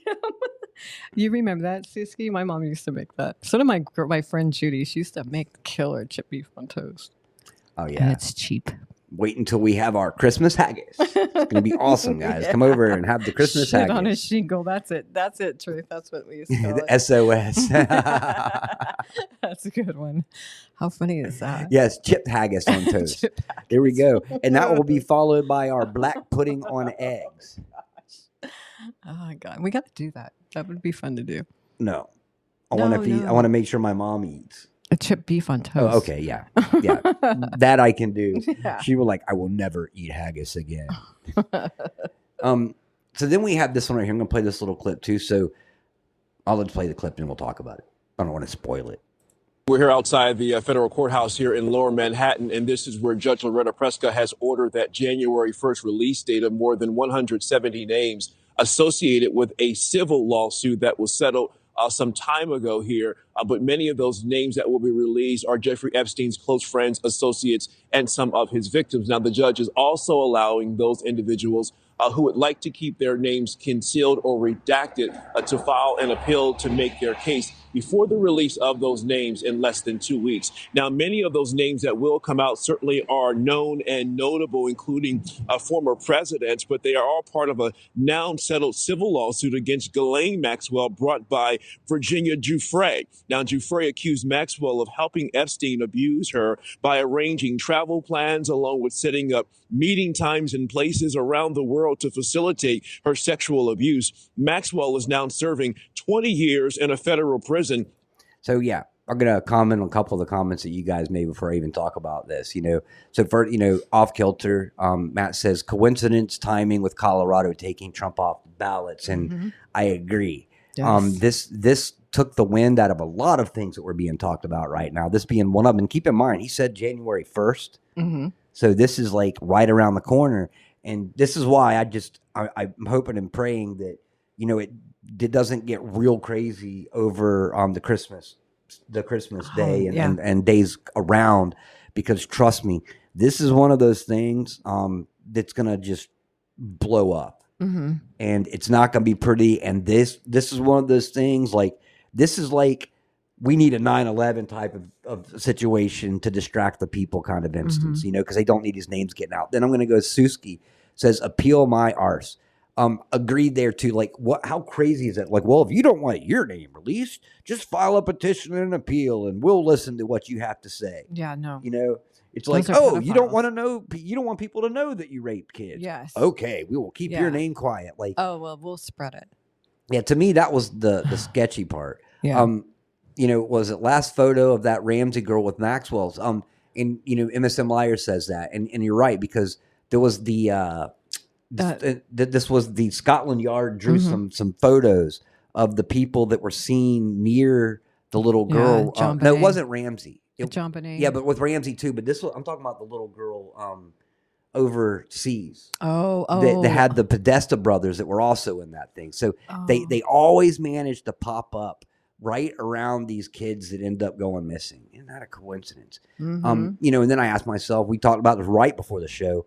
You remember that, Siski? My mom used to make that. So did my gr- my friend Judy. She used to make killer chip beef on toast. oh And yeah, it's cheap. wait until we have our Christmas haggis. It's going to be awesome, guys. Come over and have the Christmas Shit on a shingle. That's it. That's it, Truth. That's what we used to call the it. SOS. That's a good one. How funny is that? yes, chipped haggis on toast. Chip There we go. And that will be followed by our black pudding on oh, eggs. Oh my god, we got to do that. That would be fun to do. No. I want to No, feed, I no. want to make sure my mom eats. A chip beef on toast. Oh, okay, yeah. Yeah. that I can do. Yeah. She will like, I will never eat haggis again. um, so then we have this one right here. I'm gonna play this little clip too. So I'll let's play the clip and we'll talk about it. I don't want to spoil it. We're here outside the uh, federal courthouse here in lower Manhattan, and this is where Judge Loretta Preska has ordered that January 1st release date of more than 170 names associated with a civil lawsuit that was settled uh, some time ago here. Uh, but many of those names that will be released are Jeffrey Epstein's close friends, associates, and some of his victims. Now, the judge is also allowing those individuals uh, who would like to keep their names concealed or redacted uh, to file an appeal to make their case before the release of those names in less than two weeks. Now, many of those names that will come out certainly are known and notable, including uh, former presidents, but they are all part of a now settled civil lawsuit against Ghislaine Maxwell brought by Virginia Giuffre. Now, Giuffre accused Maxwell of helping Epstein abuse her by arranging travel plans along with setting up meeting times and places around the world to facilitate her sexual abuse. Maxwell is now serving 20 years in a federal prison So yeah, I'm gonna comment on a couple of the comments that you guys made before I even talk about this. You know, so for you know, off kilter, um, Matt says coincidence timing with Colorado taking Trump off the ballots, and Mhm. I agree. Um, this this took the wind out of a lot of things that were being talked about right now. This being one of them. And keep in mind, he said January first, Mhm. So this is like right around the corner. And this is why I just I, I'm hoping and praying that you know it, it doesn't get real crazy over um the Christmas the Christmas Oh, day and, yeah. and, and days around because trust me, this is one of those things um that's gonna just blow up Mhm. and it's not going to be pretty and this this is one of those things like this is like we need a 9-11 type of, of situation to distract the people kind of instance you know because they don't need his names getting out then i'm going to go suski says appeal my arse um agreed there too like what how crazy is it like well if you don't want your name released just file a petition and an appeal and we'll listen to what you have to say Yeah, no. you know it's Those like oh you don't want to know you don't want people to know that you raped kids Yes. okay we will keep Yeah. your name quiet like Oh well, we'll spread it. yeah, to me that was the the sketchy part. Yeah. Um, you know, was it last photo of that Ramsey girl with Maxwell's? Um, and you know, MSM Liar says that, and and you're right because there was the uh, this, Uh, th- this was the Scotland Yard drew Mhm. some some photos of the people that were seen near the little girl. Uh, John no, it wasn't Ramsey. It, JonBenét. yeah, but with Ramsey too. But this was I'm talking about the little girl um, overseas. oh, oh, They, they had the Podesta brothers that were also in that thing. So they oh. they always manage to pop up right around these kids that end up going missing. Isn't that a coincidence? Mhm. Um, you know, and then I asked myself, we talked about this right before the show.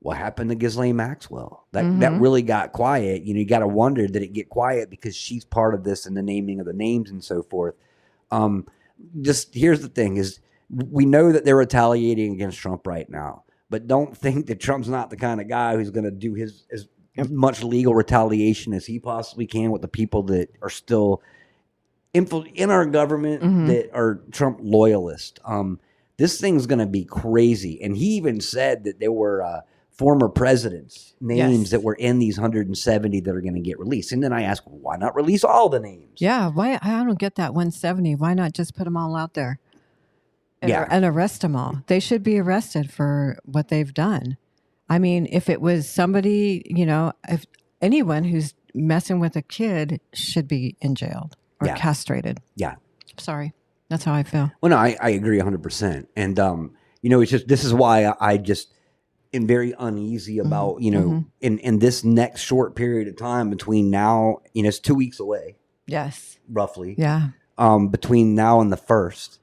What happened to Ghislaine Maxwell? That that Mhm. really got quiet. You know, you got to wonder did it get quiet because she's part of this and the naming of the names and so forth. Um, just here's the thing: is we know that they're retaliating against Trump right now, but don't think that Trump's not the kind of guy who's going to do his as much legal retaliation as he possibly can with the people that are still in our government Mhm. that are Trump loyalists. Um, this thing's going to be crazy, and he even said that there were uh, former presidents' names Yes. that were in these 170 that are going to get released. And then I asked, why not release all the names? Yeah, why? I don't get that 170. Why not just put them all out there? And, Yeah. and arrest them all. They should be arrested for what they've done. I mean, if it was somebody, you know, if anyone who's messing with a kid should be in jail or Yeah. castrated. Yeah. Sorry. That's how I feel. Well, no, I, I agree 100%. And, um, you know, it's just, this is why I, I just am very uneasy about, you know, mhm. in, in this next short period of time between now, you know, it's two weeks away, Yes. roughly, Yeah. um, between now and the first.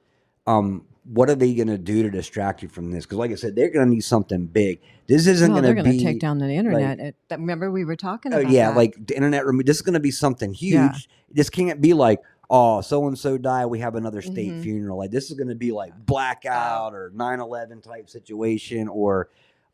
Um, what are they going to do to distract you from this? Because, like I said, they're going to need something big. This isn't Well, going to be take down the internet. It- remember, we were talking Oh about yeah, that. like the internet. This is going to be something huge. Yeah. This can't be like oh, so and so died. We have another state Mhm. funeral. Like this is going to be like blackout or 9/11 type situation, or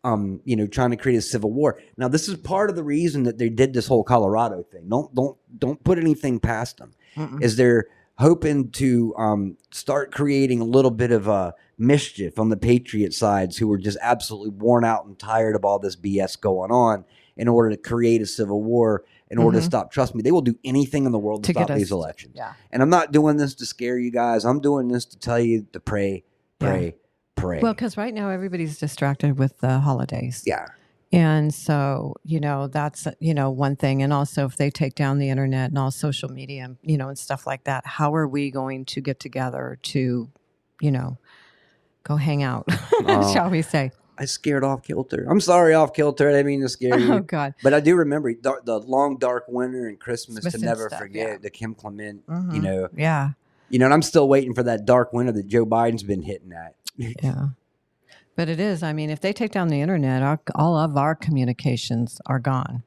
um, you know, trying to create a civil war. Now, this is part of the reason that they did this whole Colorado thing. Don't don't don't put anything past them. Mm-mm. Is they're hoping to um, start creating a little bit of uh, mischief on the Patriot sides who were just absolutely worn out and tired of all this BS going on in order to create a civil war, in order to Mhm. stop. Trust me, they will do anything in the world to, To stop us- these elections. Yeah. And I'm not doing this to scare you guys. I'm doing this to tell you to pray, Yeah. pray, pray. Well, because right now everybody's distracted with the holidays. yeah. And so, you know, that's, you know, one thing. And also, if they take down the internet and all social media, you know, and stuff like that, how are we going to get together to, you know, go hang out, Oh. shall we say? I scared off kilter. I'm sorry, off kilter. I didn't mean to scare you. Oh, God. But I do remember dar- the long dark winter and Christmas to and never stuff, forget. yeah. The Kim Clement, you Mhm. know, Yeah. you know, and I'm still waiting for that dark winter that Joe Biden's been hitting at. Yeah. But it is. I mean, if they take down the internet, our, all of our communications are gone.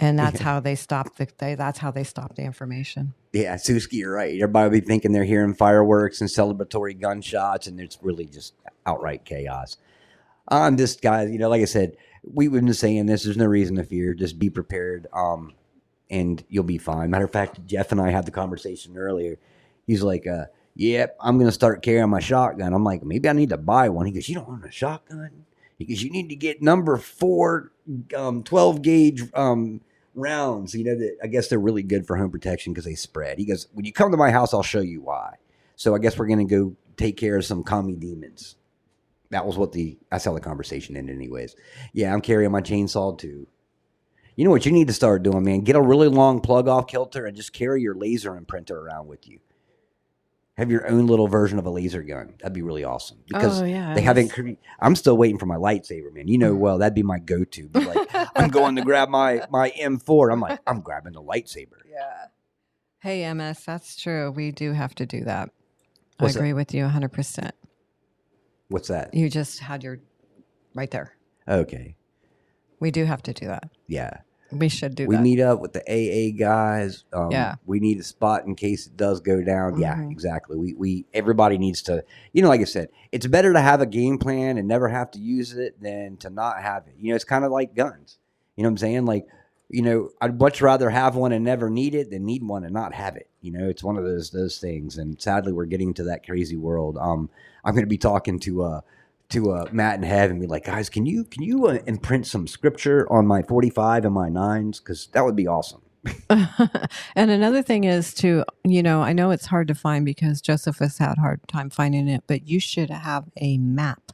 And that's how they stop the, they, that's how they stop the information. Yeah, Suski, you're right. Everybody will be thinking they're hearing fireworks and celebratory gunshots, and it's really just outright chaos. I'm just guys, you know, like I said, we've been saying this. There's no reason to fear. Just be prepared, um, and you'll be fine. Matter of fact, Jeff and I had the conversation earlier. He's like, uh, "Yep, I'm gonna start carrying my shotgun." I'm like, "Maybe I need to buy one." He goes, "You don't want a shotgun?" He goes, "You need to get number four, um, 12 gauge um, rounds. You know that I guess they're really good for home protection because they spread." He goes, "When you come to my house, I'll show you why." So I guess we're gonna go take care of some commie demons. That was what the that's how the conversation ended, anyways. Yeah, I'm carrying my chainsaw too. You know what you need to start doing, man? Get a really long plug off kilter and just carry your laser imprinter around with you. Have your own little version of a laser gun. That'd be really awesome oh, because Oh, yeah, they haven't. I'm still waiting for my lightsaber, man. You know, mm. well, that'd be my go-to. Be like, I'm going to grab my my M4. I'm like, I'm grabbing the lightsaber. Yeah. Hey, MS, that's true. We do have to do that. What's I that? agree with you 100%. What's that? You just had your right there. Okay, We do have to do that. yeah. We should do we that. meet up with the AA guys. Um, Yeah. we need a spot in case it does go down. Yeah, Mhm. exactly. We we everybody needs to. You know, like I said, it's better to have a game plan and never have to use it than to not have it. You know, it's kind of like guns. You know what I'm saying? Like, you know, I'd much rather have one and never need it than need one and not have it. You know, it's one of those those things. And sadly, we're getting into that crazy world. Um, I'm going to be talking to uh to uh, Matt and Hev and be like, guys, can you can you uh, imprint some scripture on my 45 and my nines? Because that would be awesome. and another thing is to, you know, I know it's hard to find because Joseph has had a hard time finding it, but you should have a map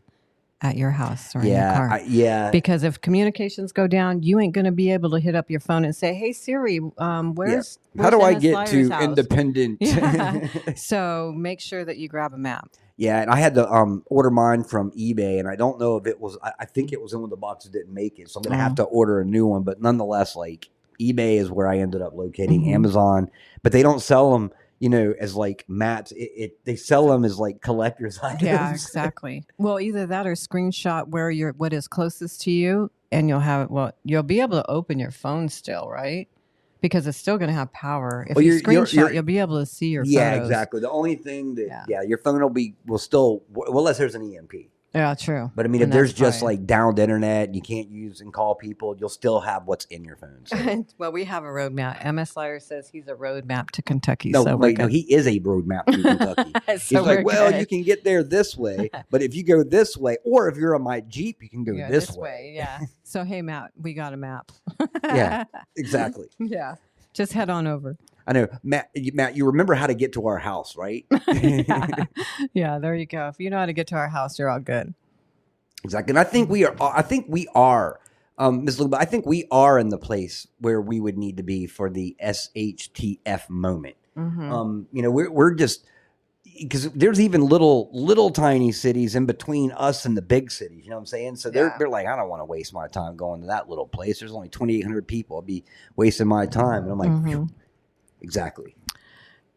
at your house or in your yeah, car. I, yeah, because if communications go down, you ain't going to be able to hit up your phone and say, "Hey Siri, um, where's, How do I get Lyer's to house?" independent? Yeah. so make sure that you grab a map. Yeah, and I had to um, order mine from eBay, and I don't know if it was. I, I think it was in one of the boxes didn't make it, so I'm gonna have Oh. to order a new one. But nonetheless, like eBay is where I ended up locating Mhm. Amazon, but they don't sell them, you know, as like mats. It, it they sell them as like collectors items. Yeah, exactly. well, either that or screenshot where you're what is closest to you, and you'll have well, you'll be able to open your phone still, right? Because it's still going to have power. If Well, you screenshot, you're- you'll be able to see your yeah, photos. exactly. The only thing that Yeah. yeah. your phone will be will still well unless there's an EMP. Yeah, true. But I mean, if there's just probably- like downed internet, you can't use and call people, you'll still have what's in your phone. So. well, we have a roadmap. MS Lyer says he's a roadmap to Kentucky. No, so no, he is a roadmap to Kentucky. So He's like, well, good. you can get there this way, but if you go this way, or if you're on my Jeep, you can go Yeah, this, way. Yeah. So hey, Matt, we got a map. Yeah. Exactly. yeah. Just head on over. I know, Matt. You, Matt, you remember how to get to our house, right? yeah. yeah. There you go. If you know how to get to our house, you're all good. exactly. And I think we are. I think we are, um, Ms. Luba. I think we are in the place where we would need to be for the SHTF moment. Mhm. Um, you know, we're we're just because there's even little little tiny cities in between us and the big cities. You know what I'm saying? So they're Yeah. they're like, I don't want to waste my time going to that little place. There's only 2,800 people. I'd be wasting my time. And I'm like, Mhm. Exactly.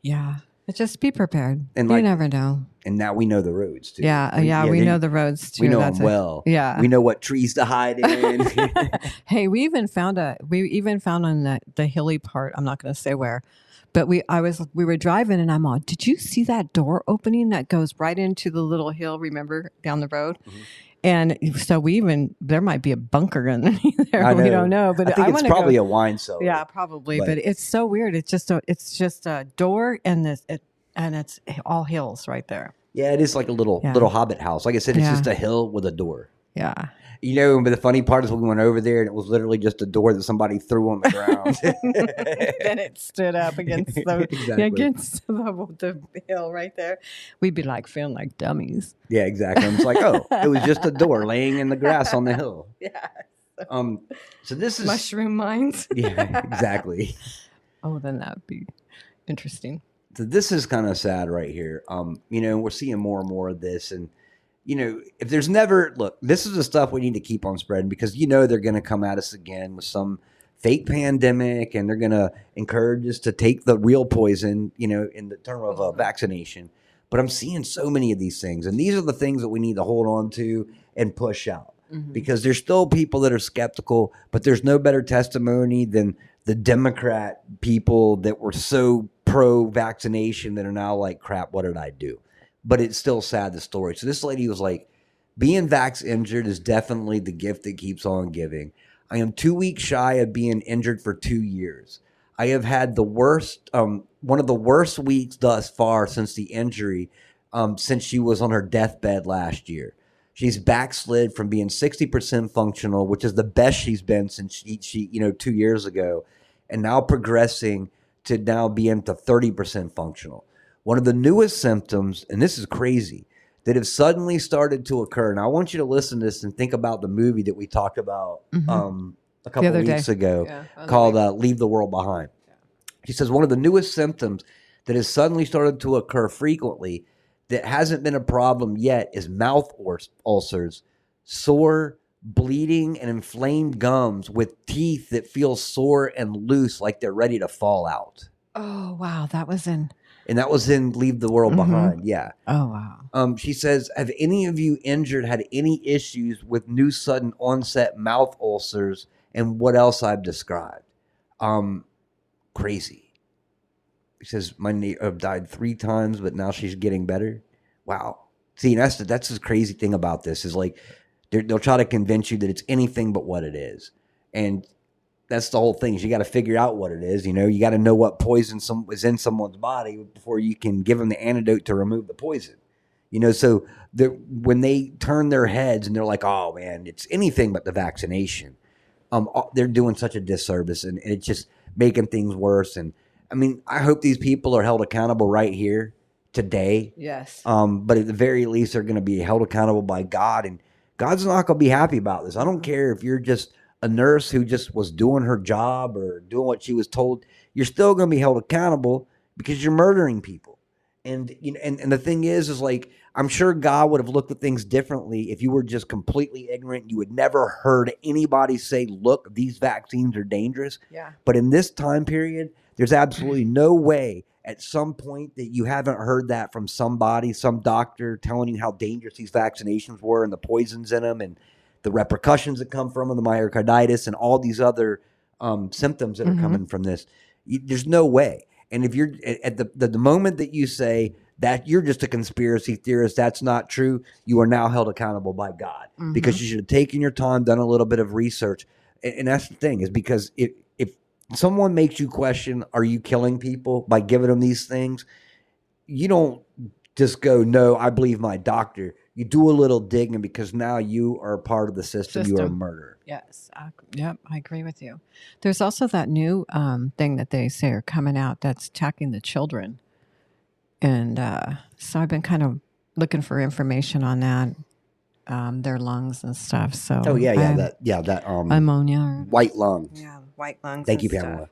Yeah. But just be prepared. And you like- never know. And now we know the roads too. Yeah, uh, yeah, we they- know the roads too. We know That's them a- well. yeah. we know what trees to hide in. hey, we even found a we even found on the, the hilly part. I'm not going to say where, but we I was we were driving and I'm on. Did you see that door opening that goes right into the little hill? Remember down the road. Mm-hmm. And so we even there might be a bunker in there. I We don't know, but I think it's wanna probably go, a wine cellar. yeah, probably. but- But, it's so weird. It's just a it's just a door and this it, and it's all hills right there. Yeah, it is like a little Yeah. little hobbit house. Like I said, it's Yeah. just a hill with a door. Yeah. You know, but the funny part is when we went over there and it was literally just a door that somebody threw on the ground. then it stood up against the Exactly. against the, the hill right there. We'd be like feeling like dummies. yeah, exactly. I'm just like, oh, it was just a door laying in the grass on the hill. Yeah. Um, so this is Mushroom mines. yeah, exactly. Oh, then that'd be interesting. So this is kind of sad right here. Um, you know, we're seeing more and more of this, and you know, if there's never look, this is the stuff we need to keep on spreading because you know they're going to come at us again with some fake pandemic, and they're going to encourage us to take the real poison. You know, in the term of a vaccination. But I'm seeing so many of these things, and these are the things that we need to hold on to and push out mm-hmm. because there's still people that are skeptical, but there's no better testimony than the Democrat people that were so pro vaccination that are now like, crap, what did I do? But it's still sad, the story. So this lady was like, being vax injured is definitely the gift that keeps on giving. I am two weeks shy of being injured for two years. I have had the worst, um, one of the worst weeks thus far since the injury, um, since she was on her deathbed last year. She's backslid from being 60% functional, which is the best she's been since she, she, you know, two years ago, and now progressing to now being to 30% functional. One of the newest symptoms, and this is crazy, that have suddenly started to occur. And I want you to listen to this and think about the movie that we talked about Mhm. um, a couple other day. weeks ago Yeah, called uh, Leave the World Behind. He says one of the newest symptoms that has suddenly started to occur frequently that hasn't been a problem yet is mouth ul- ulcers, sore, bleeding, and inflamed gums with teeth that feel sore and loose like they're ready to fall out. Oh wow, that was in. And that was in Leave the World Mhm. Behind. Yeah. Oh wow. Um, she says, Have any of you injured had any issues with new sudden onset mouth ulcers and what else I've described? Um, crazy. She says, My neighbor died three times, but now she's getting better. Wow. See, that's the, that's the crazy thing about this is like they'll try to convince you that it's anything but what it is. And that's the whole thing is you got to figure out what it is. You know, you got to know what poison some is in someone's body before you can give them the antidote to remove the poison. You know, so the, when they turn their heads and they're like, "Oh man, it's anything but the vaccination," um, uh, they're doing such a disservice, and, and it's just making things worse. And I mean, I hope these people are held accountable right here today. Yes. Um, but at the very least, they're going to be held accountable by God, and God's not going to be happy about this. I don't care if you're just a nurse who just was doing her job or doing what she was told. You're still going to be held accountable because you're murdering people. And you know, and, and the thing is, is like I'm sure God would have looked at things differently if you were just completely ignorant. You had never heard anybody say, "Look, these vaccines are dangerous." Yeah. But in this time period, there's absolutely no way at some point that you haven't heard that from somebody, some doctor telling you how dangerous these vaccinations were and the poisons in them and the repercussions that come from the myocarditis and all these other um, symptoms that are Mhm. coming from this. You, there's no way. And if you're at the, the the moment that you say that you're just a conspiracy theorist, that's not true. You are now held accountable by God because you should have taken your time, done a little bit of research, and, and that's the thing is because if if someone makes you question, are you killing people by giving them these things? You don't just go, no, I believe my doctor. You do a little digging because now you are part of the system. system. You are a murderer. Yes. I, yep. I agree with you. There's also that new um, thing that they say are coming out that's attacking the children, and uh, so I've been kind of looking for information on that, um, their lungs and stuff. So Oh yeah, yeah, I- that yeah that um ammonia. White lung. yeah, white lungs. Thank you, stuff. Pamela.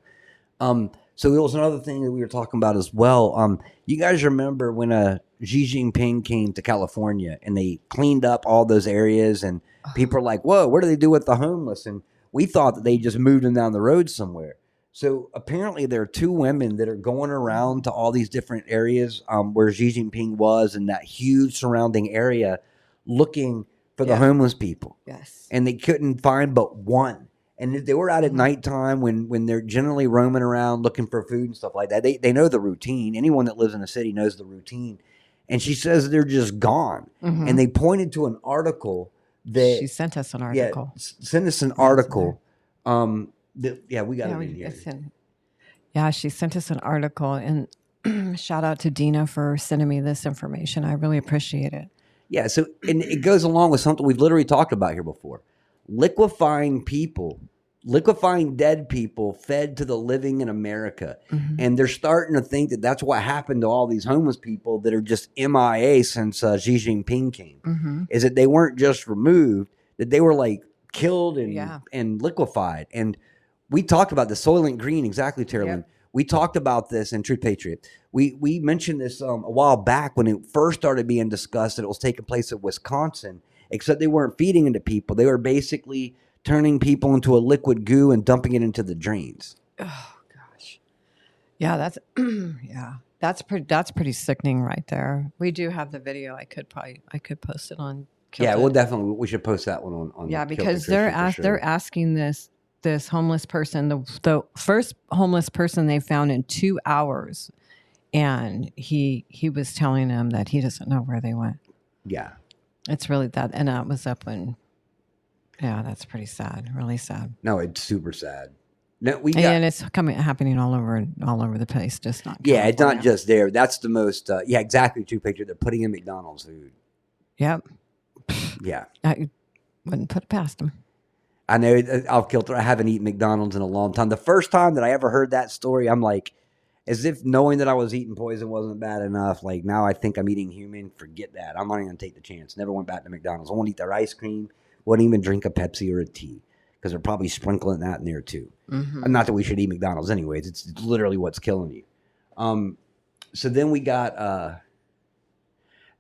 Um, so there was another thing that we were talking about as well. Um, you guys remember when uh, Xi Jinping came to California and they cleaned up all those areas, and people are like, "Whoa, what do they do with the homeless?" And we thought that they just moved them down the road somewhere. So apparently, there are two women that are going around to all these different areas um, where Xi Jinping was in that huge surrounding area, looking for the homeless people, Yes. and they couldn't find but one. And they were out at nighttime when when they're generally roaming around looking for food and stuff like that. They they know the routine. Anyone that lives in a city knows the routine. And she says they're just gone. Mhm. And they pointed to an article that she sent us an article. s- send us an article. Um, that, yeah, we got Yeah, it in here. in- yeah, she sent us an article, and shout out to Dina for sending me this information. I really appreciate it. Yeah, so and it goes along with something we've literally talked about here before. Liquefying people, liquefying dead people fed to the living in America. Mhm. And they're starting to think that that's what happened to all these homeless people that are just MIA since uh, Xi Jinping came. Mhm. Is that they weren't just removed, that they were like killed and Yeah. and liquefied. And we talked about the Soylent Green, exactly, Terrell. We talked about this in True Patriot. We we mentioned this um, a while back when it first started being discussed that it was taking place in Wisconsin. Except they weren't feeding into people; they were basically turning people into a liquid goo and dumping it into the drains. Oh gosh, yeah, that's yeah, that's pretty. That's pretty sickening, right there. We do have the video. I could probably, I could post it on. yeah, Kilted. we'll definitely we should post that one on. on yeah because they're ask, sure. they're asking this this homeless person the the first homeless person they found in two hours and he he was telling them that he doesn't know where they went yeah. it's really that and that was up when yeah that's pretty sad really sad No, it's super sad. No, we got, and it's coming happening all over all over the place just not yeah, it's not just there. That's the most. Uh, yeah, exactly. True picture. They're putting in McDonald's food. yep Yeah. i wouldn't put it past them I know uh, I'll kill. I haven't eaten McDonald's in a long time. The first time that I ever heard that story, I'm like, as if knowing that I was eating poison wasn't bad enough. Like now, I think I'm eating human. Forget that. I'm not even gonna take the chance. Never went back to McDonald's. I won't eat their ice cream. Wouldn't even drink a Pepsi or a tea because they're probably sprinkling that in there too. Mhm. Not that we should eat McDonald's anyways. It's, it's literally what's killing you. Um, so then we got. uh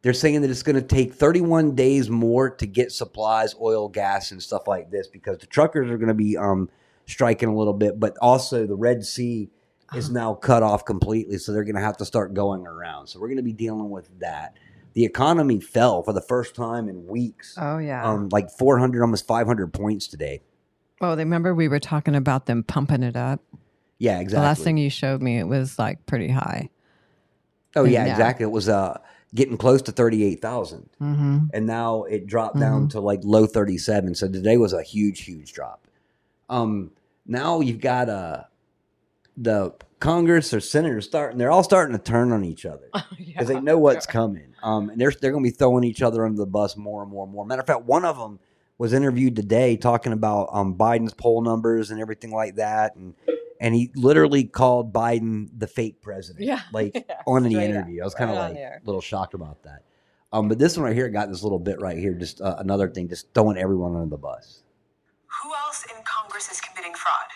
They're saying that it's going to take 31 days more to get supplies, oil, gas, and stuff like this because the truckers are going to be um striking a little bit, but also the Red Sea is now cut off completely, so they're going to have to start going around. So we're going to be dealing with that. The economy fell for the first time in weeks. oh yeah Um, like 400, almost 500 points today. well remember we were talking about them pumping it up Yeah, exactly. the last thing you showed me it was like pretty high Oh yeah, exactly. It was uh getting close to thirty eight thousand, mm-hmm. and now it dropped down to like low thirty seven. So today was a huge, huge drop. Um, now you've got uh the Congress or senators starting. They're all starting to turn on each other because they know what's coming. Um, and they're they're going to be throwing each other under the bus more and more and more. Matter of fact, one of them was interviewed today talking about um Biden's poll numbers and everything like that, and and he literally called Biden the fake president. Yeah. like Yeah, on the straight up, interview. I was kind of right like a little shocked about that. Um, but this one right here got this little bit right here, just uh, another thing, just throwing everyone under the bus. Who else in Congress is committing fraud?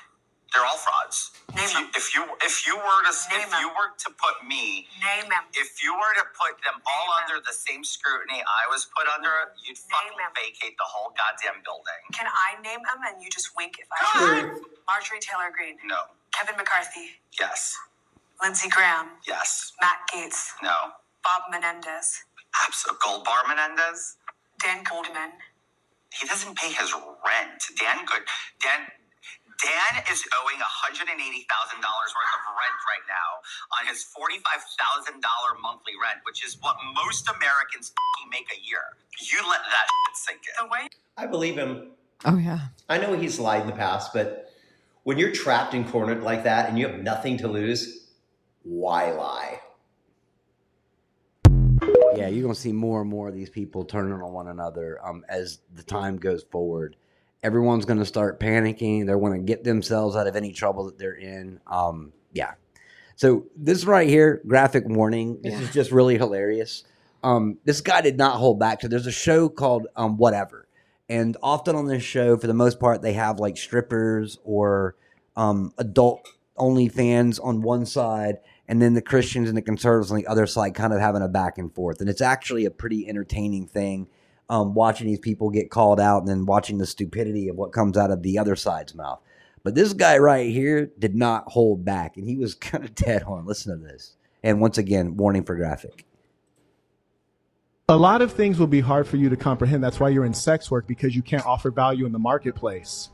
They're all frauds. Name if you, them. if you if you were to Name if them. you were to put me Name them. if you were to put them all Name under the same scrutiny I was put under, you'd fucking them. vacate the whole goddamn building. Can I name them and you just wink if I choose? Marjorie Taylor Greene, No. Kevin McCarthy, Yes. Lindsey Graham, Yes. Matt Gaetz, No. Bob Menendez, Absolutely. Goldbar Menendez. Dan Goldman. He doesn't pay his rent. Dan Good. Dan. Dan is owing $180,000 worth of rent right now on his $45,000 monthly rent, which is what most Americans make a year. You let that sink in. The way I believe him. oh yeah I know he's lied in the past, but when you're trapped and cornered like that and you have nothing to lose, why lie? Yeah, you're gonna see more and more of these people turning on one another um, as the time goes forward. Everyone's gonna start panicking. They're gonna get themselves out of any trouble that they're in. Um, yeah. So this right here, graphic warning. This Yeah. is just really hilarious. Um, this guy did not hold back. So there's a show called um, Whatever, and often on this show, for the most part, they have like strippers or um, adult only fans on one side, and then the Christians and the conservatives on the other side, kind of having a back and forth. And it's actually a pretty entertaining thing um, watching these people get called out and then watching the stupidity of what comes out of the other side's mouth. But this guy right here did not hold back, and he was kind of dead on. Listen to this. And once again, warning for graphic. A lot of things will be hard for you to comprehend. That's why you're in sex work because you can't offer value in the marketplace.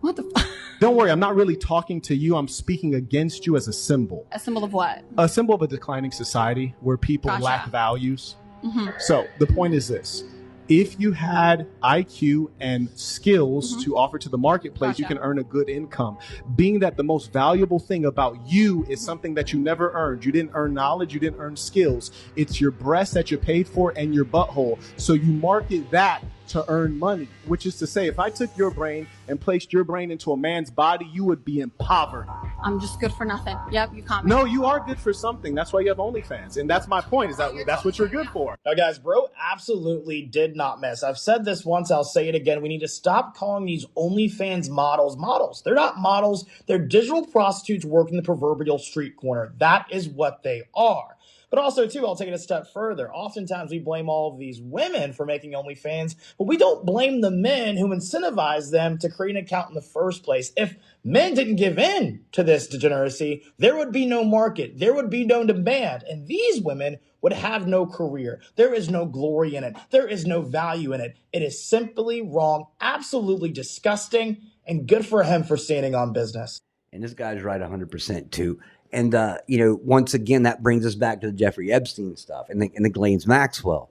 What the? F- Don't worry, I'm not really talking to you. I'm speaking against you as a symbol. a symbol of what? A symbol of a declining society where people Gotcha. lack values. hmm So the point is this. If you had IQ and skills to offer to the marketplace, you Mm-hmm. Can earn a good income. Being that the most valuable thing about you is something that you never earned. You didn't earn knowledge, you didn't earn skills. It's your breast that you paid for and your butthole. So you market that to earn money, which is to say, if I took your brain and placed your brain into a man's body, you would be in poverty. I'm just good for nothing. Yep, you can't. No, you are good for something. That's why you have OnlyFans. And that's my point, is that oh, that's what you're good for. Now, guys, bro absolutely did not miss. I've said this once, I'll say it again. We need to stop calling these OnlyFans models models. They're not models, they're digital prostitutes working the proverbial street corner. That is what they are. But also, too, I'll take it a step further. Oftentimes, we blame all of these women for making OnlyFans, but we don't blame the men who incentivize them to create an account in the first place. If men didn't give in to this degeneracy, there would be no market, there would be no demand, and these women would have no career. There is no glory in it, there is no value in it. It is simply wrong, absolutely disgusting, and good for him for standing on business. And this guy's right 100% too. And, uh, you know, once again, that brings us back to the Jeffrey Epstein stuff and the, and the Ghislaine Maxwell.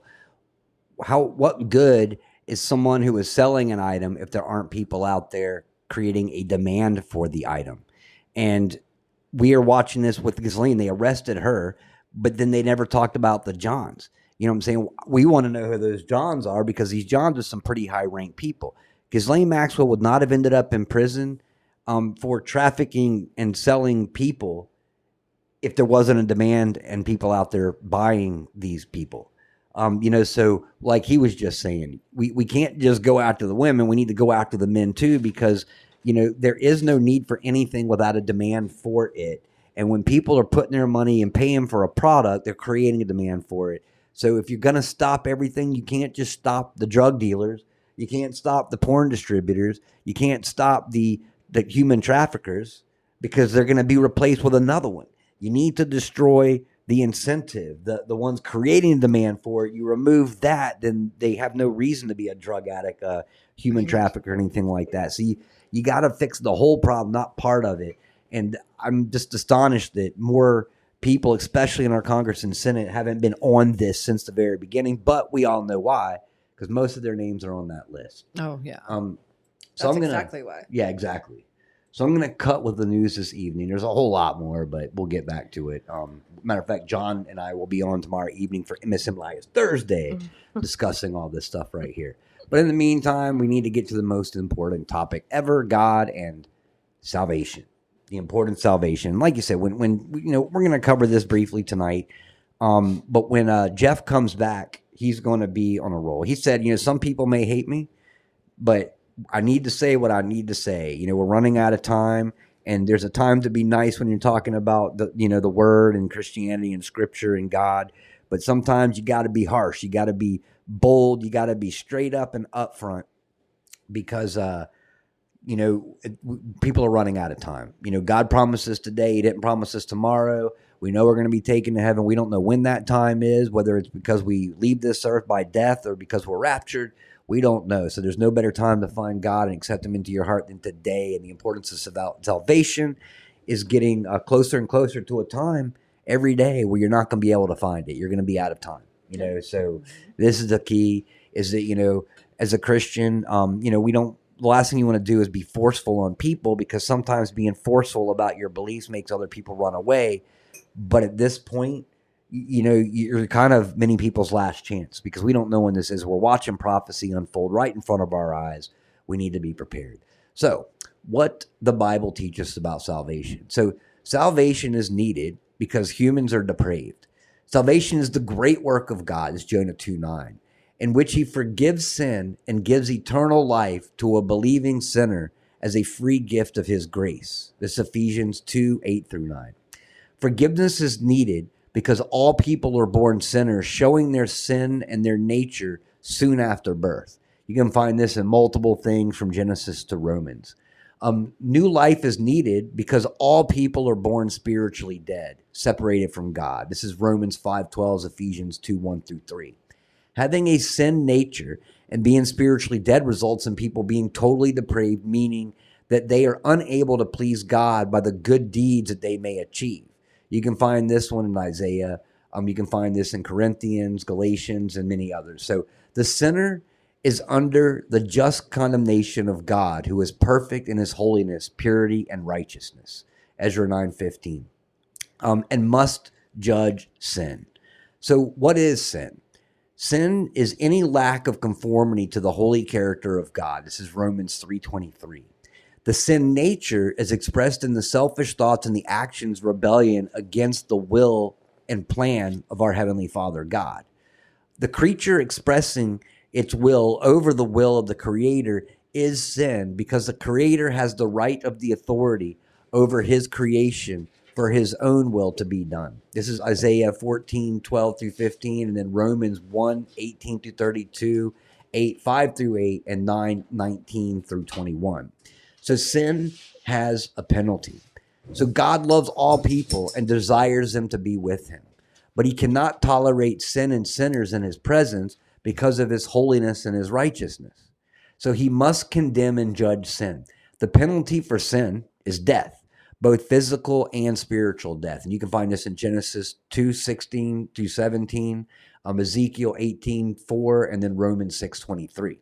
How, what good is someone who is selling an item if there aren't people out there creating a demand for the item? And we are watching this with Ghislaine. They arrested her, but then they never talked about the Johns. You know what I'm saying? We want to know who those Johns are because these Johns are some pretty high ranked people. Ghislaine Maxwell would not have ended up in prison um, for trafficking and selling people if there wasn't a demand and people out there buying these people. Um, you know, so like he was just saying, we, we can't just go after the women. We need to go after the men too, because, you know, there is no need for anything without a demand for it. And when people are putting their money and paying for a product, they're creating a demand for it. So if you're going to stop everything, you can't just stop the drug dealers. You can't stop the porn distributors. You can't stop the, the human traffickers because they're going to be replaced with another one. You need to destroy the incentive, the, the ones creating demand for it. You remove that, then they have no reason to be a drug addict, a human trafficker, or anything like that. So you, you got to fix the whole problem, not part of it. And I'm just astonished that more people, especially in our Congress and Senate, haven't been on this since the very beginning. But we all know why, because most of their names are on that list. Oh yeah. Um, so That's I'm gonna, exactly why. Yeah, exactly. So I'm going to cut with the news this evening. There's a whole lot more, but we'll get back to it. Um, matter of fact, John and I will be on tomorrow evening for MSM Live Thursday, discussing all this stuff right here. But in the meantime, we need to get to the most important topic ever: God and salvation. The important salvation. Like you said, when when you know we're going to cover this briefly tonight. Um, but when uh, Jeff comes back, he's going to be on a roll. He said, you know, some people may hate me, but I need to say what I need to say. You know, we're running out of time, and there's a time to be nice when you're talking about the you know the word and Christianity and Scripture and God. But sometimes you got to be harsh. You got to be bold. You got to be straight up and upfront because uh, you know it, people are running out of time. You know, God promises today. He didn't promise us tomorrow. We know we're going to be taken to heaven. We don't know when that time is, whether it's because we leave this earth by death or because we're raptured. We don't know. So there's no better time to find God and accept Him into your heart than today. And the importance of salvation is getting uh, closer and closer to a time every day where you're not going to be able to find it. You're going to be out of time. You know, so this is the key. Is that you know, as a Christian, um, you know, we don't. The last thing you want to do is be forceful on people because sometimes being forceful about your beliefs makes other people run away. But at this point, you know, you're kind of many people's last chance because we don't know when this is. We're watching prophecy unfold right in front of our eyes. We need to be prepared. So, what the Bible teaches about salvation. So, salvation is needed because humans are depraved. Salvation is the great work of God, is Jonah 2 9, in which he forgives sin and gives eternal life to a believing sinner as a free gift of his grace. This is Ephesians 2 8 through 9. Forgiveness is needed because all people are born sinners, showing their sin and their nature soon after birth. You can find this in multiple things from Genesis to Romans. Um, new life is needed because all people are born spiritually dead, separated from God. This is Romans 5:12, Ephesians 2, 1 through 3. Having a sin nature and being spiritually dead results in people being totally depraved, meaning that they are unable to please God by the good deeds that they may achieve. You can find this one in Isaiah. Um, you can find this in Corinthians, Galatians, and many others. So the sinner is under the just condemnation of God, who is perfect in his holiness, purity, and righteousness. Ezra 9:15. Um, and must judge sin. So what is sin? Sin is any lack of conformity to the holy character of God. This is Romans 3:23. The sin nature is expressed in the selfish thoughts and the actions rebellion against the will and plan of our heavenly Father God. The creature expressing its will over the will of the creator is sin because the creator has the right of the authority over his creation for his own will to be done. This is Isaiah 14, 12 through 15, and then Romans 1, 18 through 32, 8, 5 through 8, and 9, 19 through 21. So sin has a penalty. So God loves all people and desires them to be with him. But he cannot tolerate sin and sinners in his presence because of his holiness and his righteousness. So he must condemn and judge sin. The penalty for sin is death, both physical and spiritual death. And you can find this in Genesis 2 16 through 17, um, Ezekiel 18 4, and then Romans 6 23.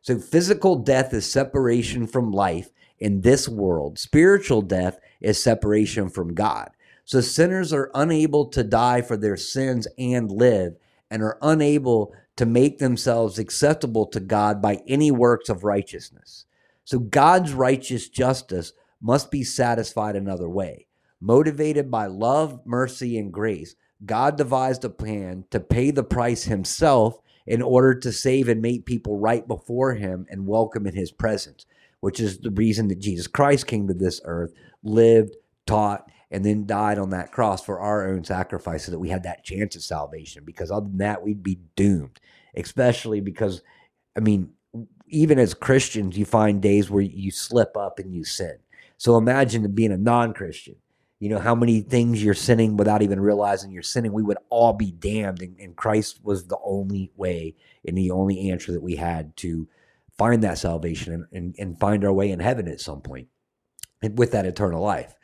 So physical death is separation from life in this world, spiritual death is separation from God. So sinners are unable to die for their sins and live, and are unable to make themselves acceptable to God by any works of righteousness. So God's righteous justice must be satisfied another way. Motivated by love, mercy, and grace, God devised a plan to pay the price himself in order to save and make people right before him and welcome in his presence, which is the reason that Jesus Christ came to this earth, lived, taught, and then died on that cross for our own sacrifice so that we had that chance of salvation. Because other than that, we'd be doomed, especially because, I mean, even as Christians, you find days where you slip up and you sin. So imagine being a non Christian. You know, how many things you're sinning without even realizing you're sinning. We would all be damned. And, and Christ was the only way and the only answer that we had to find that salvation and, and, and find our way in heaven at some point and with that eternal life.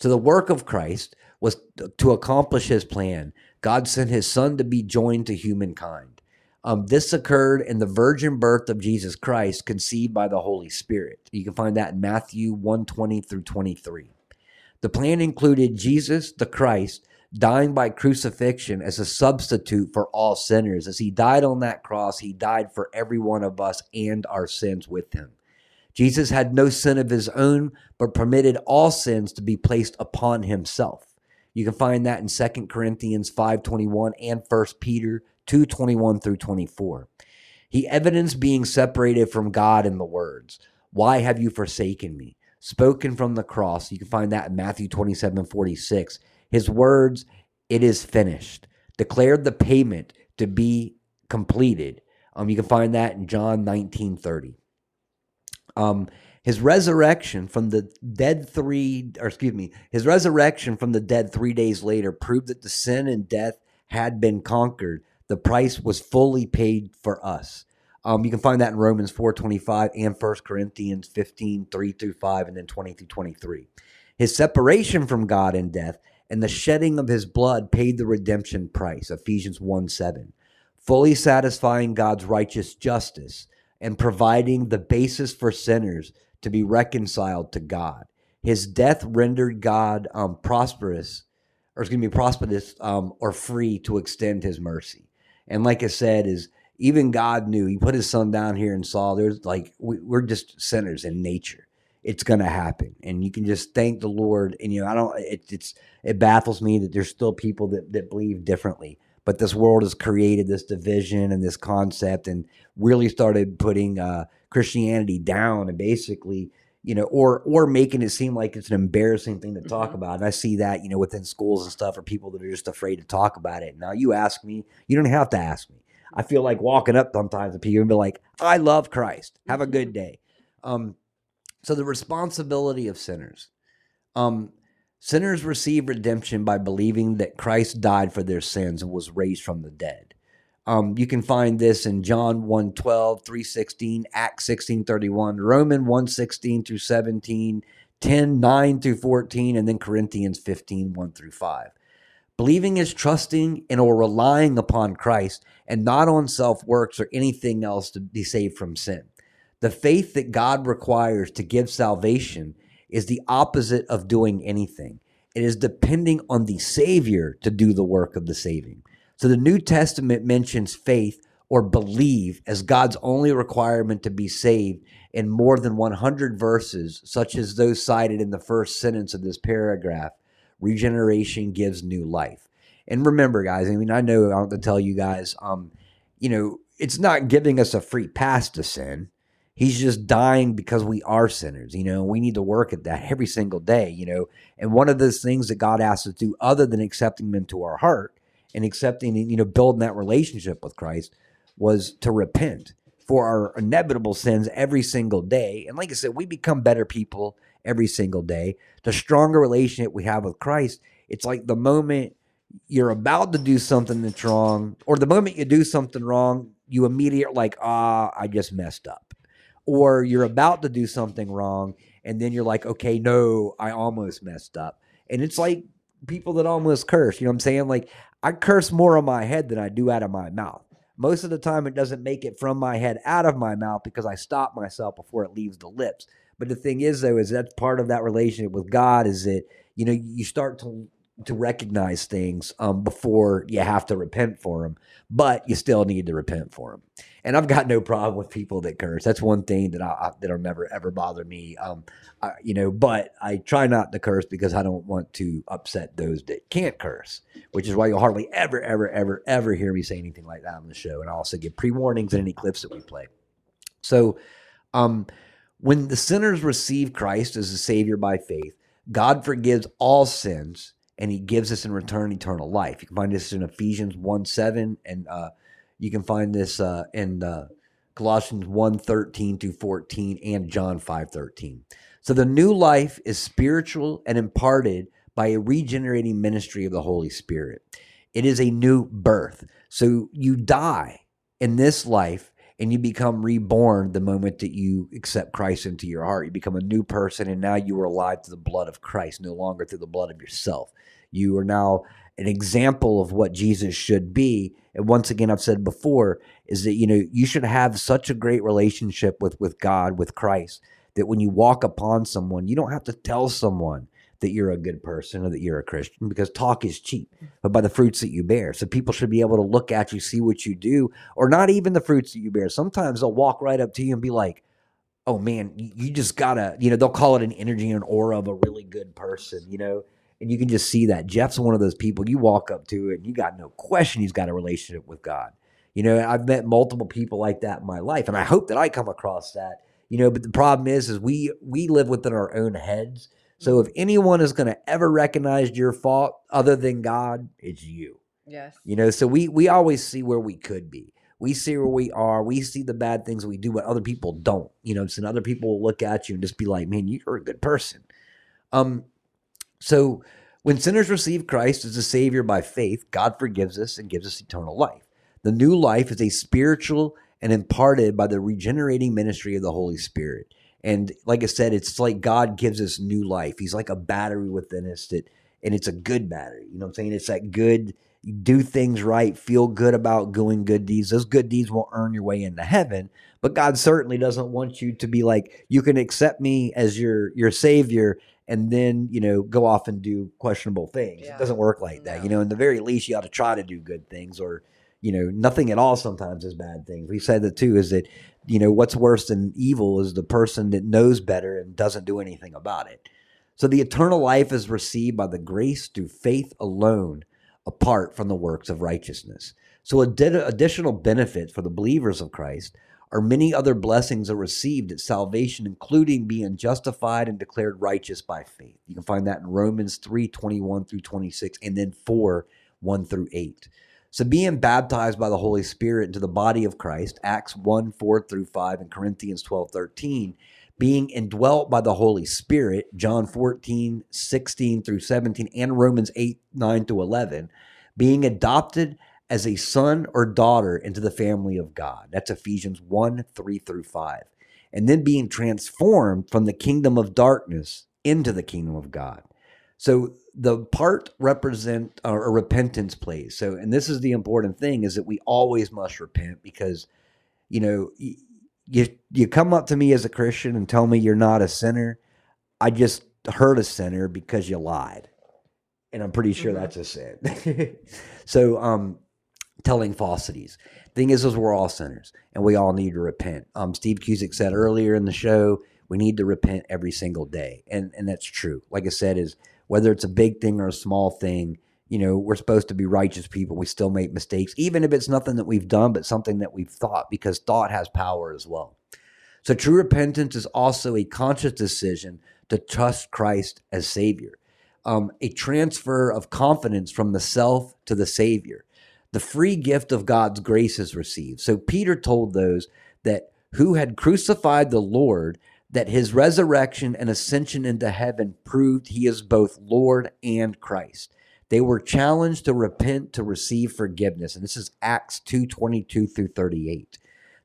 So the work of Christ was to accomplish his plan. God sent his son to be joined to humankind. Um, this occurred in the virgin birth of Jesus Christ, conceived by the Holy Spirit. You can find that in Matthew 120 through 23. The plan included Jesus, the Christ, dying by crucifixion as a substitute for all sinners. As he died on that cross, he died for every one of us and our sins with him. Jesus had no sin of his own, but permitted all sins to be placed upon himself. You can find that in 2 Corinthians 5:21 and 1 Peter 2:21 through 24. He evidenced being separated from God in the words, "Why have you forsaken me?" spoken from the cross. You can find that in Matthew 27:46. His words, "It is finished," declared the payment to be completed. Um, you can find that in John 19:30. Um, his resurrection from the dead three, or excuse me, his resurrection from the dead three days later proved that the sin and death had been conquered. The price was fully paid for us. Um, you can find that in Romans 4.25 and 1 Corinthians 15, 3 through 5, and then 20 through 23. His separation from God in death and the shedding of his blood paid the redemption price, Ephesians 1 7, fully satisfying God's righteous justice and providing the basis for sinners to be reconciled to God. His death rendered God um, prosperous, or it's going to be prosperous um, or free to extend his mercy. And like I said, is even God knew he put his son down here and saw there's like we, we're just sinners in nature. It's going to happen, and you can just thank the Lord. And you know, I don't. It, it's it baffles me that there's still people that that believe differently but this world has created this division and this concept and really started putting uh, Christianity down and basically, you know, or or making it seem like it's an embarrassing thing to talk Mm-hmm. about. And I see that, you know, within schools and stuff or people that are just afraid to talk about it. Now you ask me, you don't have to ask me. I feel like walking up sometimes to people and be like, I love Christ. Have a good day. Um, So the responsibility of sinners. Um, sinners receive redemption by believing that Christ died for their sins and was raised from the dead. Um, you can find this in John 1 12, 316, Acts 16 31, Roman 1 16 through 17, 10 9 through 14, and then Corinthians 15 1 through 5. Believing is trusting and or relying upon Christ and not on self works or anything else to be saved from sin. The faith that God requires to give salvation is the opposite of doing anything. It is depending on the Savior to do the work of the saving. So the New Testament mentions faith or believe as God's only requirement to be saved in more than 100 verses, such as those cited in the first sentence of this paragraph. Regeneration gives new life. And remember, guys, I mean, I know I don't have to tell you guys, um, you know, it's not giving us a free pass to sin. He's just dying because we are sinners. You know, we need to work at that every single day, you know. And one of those things that God asks us to do, other than accepting him into our heart and accepting, you know, building that relationship with Christ, was to repent for our inevitable sins every single day. And like I said, we become better people every single day. The stronger relationship we have with Christ, it's like the moment you're about to do something that's wrong, or the moment you do something wrong, you immediately like, ah, I just messed up. Or you're about to do something wrong, and then you're like, okay, no, I almost messed up. And it's like people that almost curse, you know what I'm saying? Like, I curse more on my head than I do out of my mouth. Most of the time, it doesn't make it from my head out of my mouth because I stop myself before it leaves the lips. But the thing is, though, is that's part of that relationship with God is that, you know, you start to to recognize things um, before you have to repent for them, but you still need to repent for them. And I've got no problem with people that curse. That's one thing that I, that'll never ever bother me. Um, I, you know, but I try not to curse because I don't want to upset those that can't curse, which is why you'll hardly ever, ever, ever, ever hear me say anything like that on the show. And I also give pre warnings in any clips that we play. So, um, when the sinners receive Christ as a Savior by faith, God forgives all sins and he gives us in return eternal life. You can find this in Ephesians 1 7, and uh, you can find this uh, in uh, Colossians 1 13 through 14 and John 5 13. So the new life is spiritual and imparted by a regenerating ministry of the Holy Spirit. It is a new birth. So you die in this life and you become reborn the moment that you accept Christ into your heart. You become a new person, and now you are alive through the blood of Christ, no longer through the blood of yourself. You are now an example of what Jesus should be. And once again, I've said before, is that you know you should have such a great relationship with with God, with Christ, that when you walk upon someone, you don't have to tell someone that you're a good person or that you're a Christian because talk is cheap, but by the fruits that you bear. So people should be able to look at you, see what you do, or not even the fruits that you bear. Sometimes they'll walk right up to you and be like, oh man, you just gotta, you know, they'll call it an energy and aura of a really good person, you know, and you can just see that. Jeff's one of those people you walk up to it and you got no question he's got a relationship with God. You know, I've met multiple people like that in my life, and I hope that I come across that. You know, but the problem is, is we we live within our own heads so if anyone is going to ever recognize your fault other than God, it's you. Yes. You know, so we we always see where we could be. We see where we are. We see the bad things we do, but other people don't. You know, so other people will look at you and just be like, "Man, you're a good person." Um, so when sinners receive Christ as a Savior by faith, God forgives us and gives us eternal life. The new life is a spiritual and imparted by the regenerating ministry of the Holy Spirit. And like I said, it's like God gives us new life. He's like a battery within us that, and it's a good battery. You know what I'm saying? It's that good, do things right, feel good about doing good deeds. Those good deeds won't earn your way into heaven, but God certainly doesn't want you to be like, you can accept me as your your savior and then, you know, go off and do questionable things. Yeah. It doesn't work like that. You know, in the very least, you ought to try to do good things or you know, nothing at all sometimes is bad things. We said that too, is that, you know, what's worse than evil is the person that knows better and doesn't do anything about it. So the eternal life is received by the grace through faith alone, apart from the works of righteousness. So addi- additional benefit for the believers of Christ are many other blessings are received at salvation, including being justified and declared righteous by faith. You can find that in Romans 3, 21 through 26, and then 4, 1 through 8. So being baptized by the Holy Spirit into the body of Christ, Acts 1, 4 through 5, and Corinthians 12, 13, being indwelt by the Holy Spirit, John 14, 16 through 17, and Romans 8, 9 through 11, being adopted as a son or daughter into the family of God. That's Ephesians 1, 3 through 5. And then being transformed from the kingdom of darkness into the kingdom of God. So the part represent or a repentance plays. So, and this is the important thing is that we always must repent because, you know, you you come up to me as a Christian and tell me you're not a sinner. I just hurt a sinner because you lied, and I'm pretty sure that's a sin. so, um, telling falsities. Thing is, is we're all sinners and we all need to repent. Um, Steve Cusick said earlier in the show, we need to repent every single day, and and that's true. Like I said, is whether it's a big thing or a small thing, you know, we're supposed to be righteous people. We still make mistakes, even if it's nothing that we've done, but something that we've thought, because thought has power as well. So true repentance is also a conscious decision to trust Christ as Savior, um, a transfer of confidence from the self to the Savior. The free gift of God's grace is received. So Peter told those that who had crucified the Lord that his resurrection and ascension into heaven proved he is both Lord and Christ. They were challenged to repent to receive forgiveness. And this is Acts 2 22 through 38.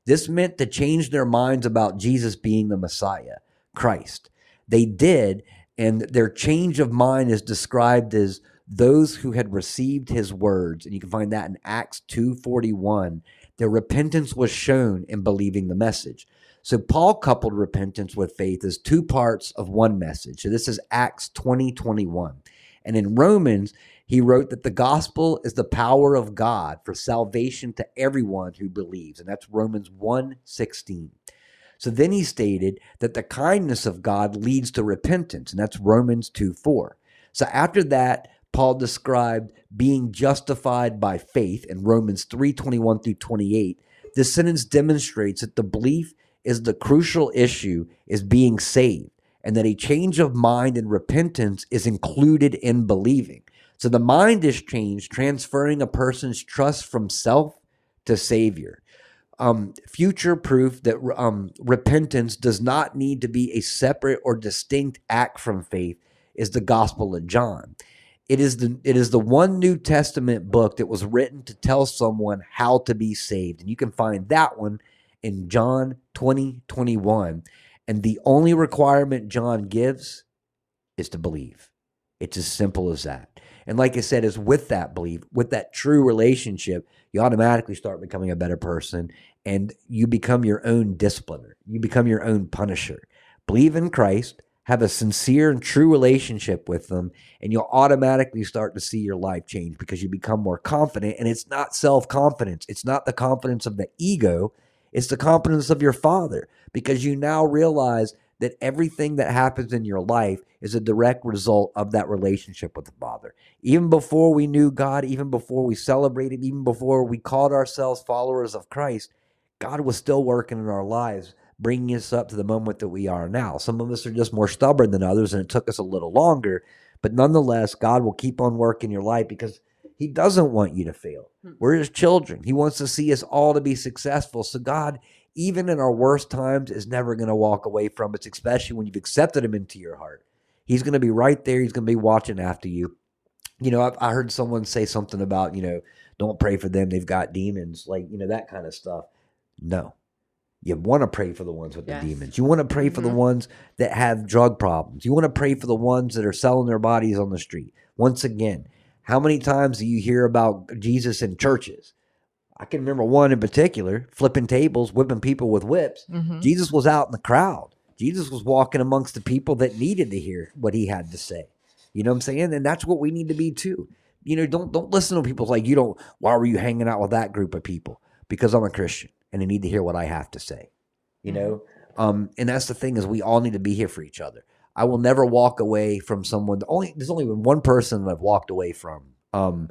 This meant to change their minds about Jesus being the Messiah, Christ. They did, and their change of mind is described as those who had received his words. And you can find that in Acts 2:41. Their repentance was shown in believing the message. So Paul coupled repentance with faith as two parts of one message. So this is Acts 20, 21. And in Romans, he wrote that the gospel is the power of God for salvation to everyone who believes. And that's Romans 1, 16. So then he stated that the kindness of God leads to repentance, and that's Romans 2, 4. So after that, Paul described being justified by faith in Romans 3, 21 through 28. This sentence demonstrates that the belief is the crucial issue is being saved and that a change of mind and repentance is included in believing. So the mind is changed, transferring a person's trust from self to Savior. Um, future proof that um, repentance does not need to be a separate or distinct act from faith is the Gospel of John. It is the it is the one New Testament book that was written to tell someone how to be saved, and you can find that one in John 20, 21. And the only requirement John gives is to believe. It's as simple as that. And like I said, is with that belief, with that true relationship, you automatically start becoming a better person and you become your own discipliner. You become your own punisher. Believe in Christ, have a sincere and true relationship with them, and you'll automatically start to see your life change because you become more confident. And it's not self confidence, it's not the confidence of the ego, it's the confidence of your father because you now realize that everything that happens in your life is a direct result of that relationship with the Father. Even before we knew God, even before we celebrated, even before we called ourselves followers of Christ, God was still working in our lives, bringing us up to the moment that we are now. Some of us are just more stubborn than others, and it took us a little longer. But nonetheless, God will keep on working your life because He doesn't want you to fail. Hmm. We're His children. He wants to see us all to be successful. So, God, even in our worst times, is never going to walk away from us, especially when you've accepted Him into your heart. He's going to be right there. He's going to be watching after you. You know, I, I heard someone say something about, you know, don't pray for them. They've got demons, like, you know, that kind of stuff. No. You want to pray for the ones with Yes. the demons. You want to pray for the Mhm. ones that have drug problems. You want to pray for the ones that are selling their bodies on the street. Once again, how many times do you hear about Jesus in churches? I can remember one in particular, flipping tables, whipping people with whips. Mhm. Jesus was out in the crowd. Jesus was walking amongst the people that needed to hear what he had to say. You know what I'm saying? And that's what we need to be too. You know, don't don't listen to people like you don't. Why were you hanging out with that group of people? Because I'm a Christian and they need to hear what I have to say. You know, um, and that's the thing is we all need to be here for each other. I will never walk away from someone. Only there's only been one person that I've walked away from, um,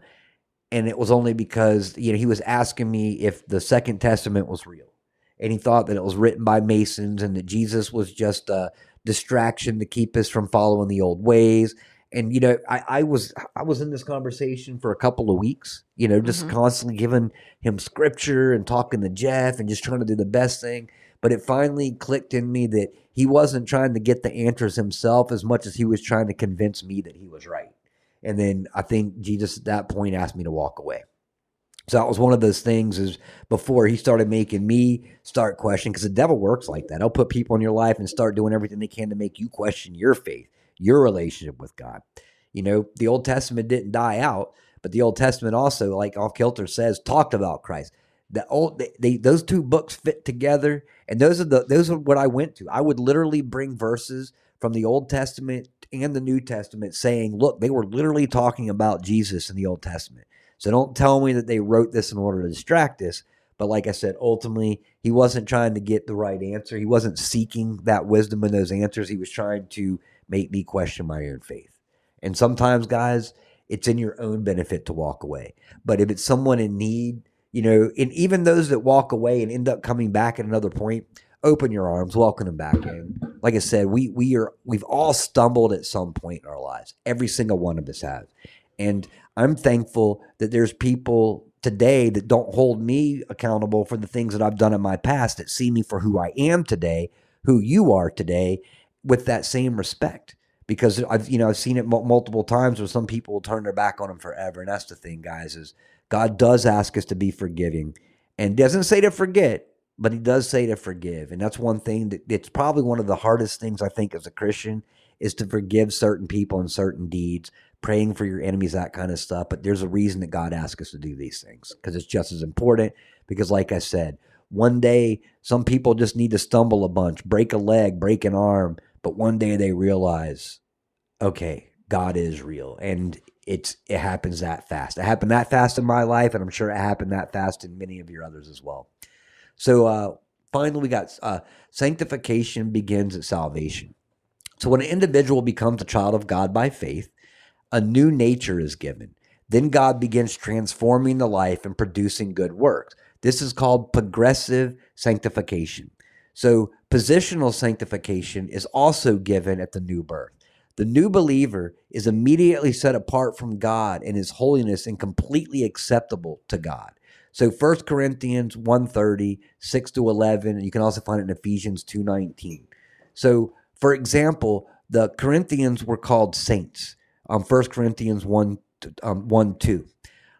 and it was only because you know he was asking me if the Second Testament was real, and he thought that it was written by Masons and that Jesus was just a distraction to keep us from following the old ways. And you know, I, I was I was in this conversation for a couple of weeks. You know, just Mhm. constantly giving him scripture and talking to Jeff and just trying to do the best thing. but it finally clicked in me that he wasn't trying to get the answers himself as much as he was trying to convince me that he was right. And then I think Jesus at that point asked me to walk away. So that was one of those things is before he started making me start questioning because the devil works like that. He'll put people in your life and start doing everything they can to make you question your faith, your relationship with God. You know, the Old Testament didn't die out, but the Old Testament also, like Off Kilter says, talked about Christ. The old they, they those two books fit together, and those are the those are what I went to. I would literally bring verses from the Old Testament and the New Testament saying, look, they were literally talking about Jesus in the Old Testament. So don't tell me that they wrote this in order to distract us. But like I said, ultimately, he wasn't trying to get the right answer. He wasn't seeking that wisdom in those answers. He was trying to make me question my own faith. And sometimes, guys, it's in your own benefit to walk away. But if it's someone in need, you know, and even those that walk away and end up coming back at another point, open your arms, welcome them back in. Like I said, we we are we've all stumbled at some point in our lives. Every single one of us has. And I'm thankful that there's people today that don't hold me accountable for the things that I've done in my past that see me for who I am today, who you are today with that same respect because I've you know I've seen it m- multiple times where some people will turn their back on him forever and that's the thing guys is God does ask us to be forgiving and doesn't say to forget but he does say to forgive and that's one thing that it's probably one of the hardest things I think as a Christian is to forgive certain people and certain deeds praying for your enemies that kind of stuff but there's a reason that God asks us to do these things because it's just as important because like I said one day some people just need to stumble a bunch break a leg break an arm but one day they realize okay god is real and it's it happens that fast. It happened that fast in my life and i'm sure it happened that fast in many of your others as well. So uh finally we got uh sanctification begins at salvation. So when an individual becomes a child of god by faith a new nature is given. Then god begins transforming the life and producing good works. This is called progressive sanctification. So, positional sanctification is also given at the new birth. The new believer is immediately set apart from God in his holiness and completely acceptable to God. So 1 Corinthians 1:30, 6 to 11, and you can also find it in Ephesians 2:19. So, for example, the Corinthians were called saints. Um, 1 Corinthians 1, um, 1 2.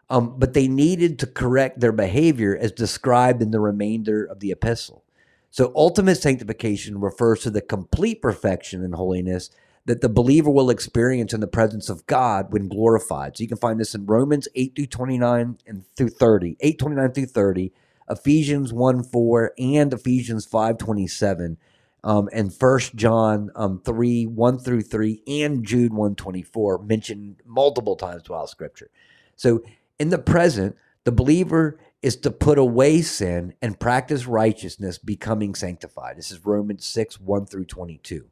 Um, but they needed to correct their behavior as described in the remainder of the epistle. So, ultimate sanctification refers to the complete perfection and holiness that the believer will experience in the presence of God when glorified. So, you can find this in Romans 8 through 29 and through 30, 8 29 through 30, Ephesians 1 4, and Ephesians 5 27. Um, and First John um, three one through three and Jude one twenty four mentioned multiple times throughout Scripture. So in the present, the believer is to put away sin and practice righteousness, becoming sanctified. This is Romans 6 1 through 22.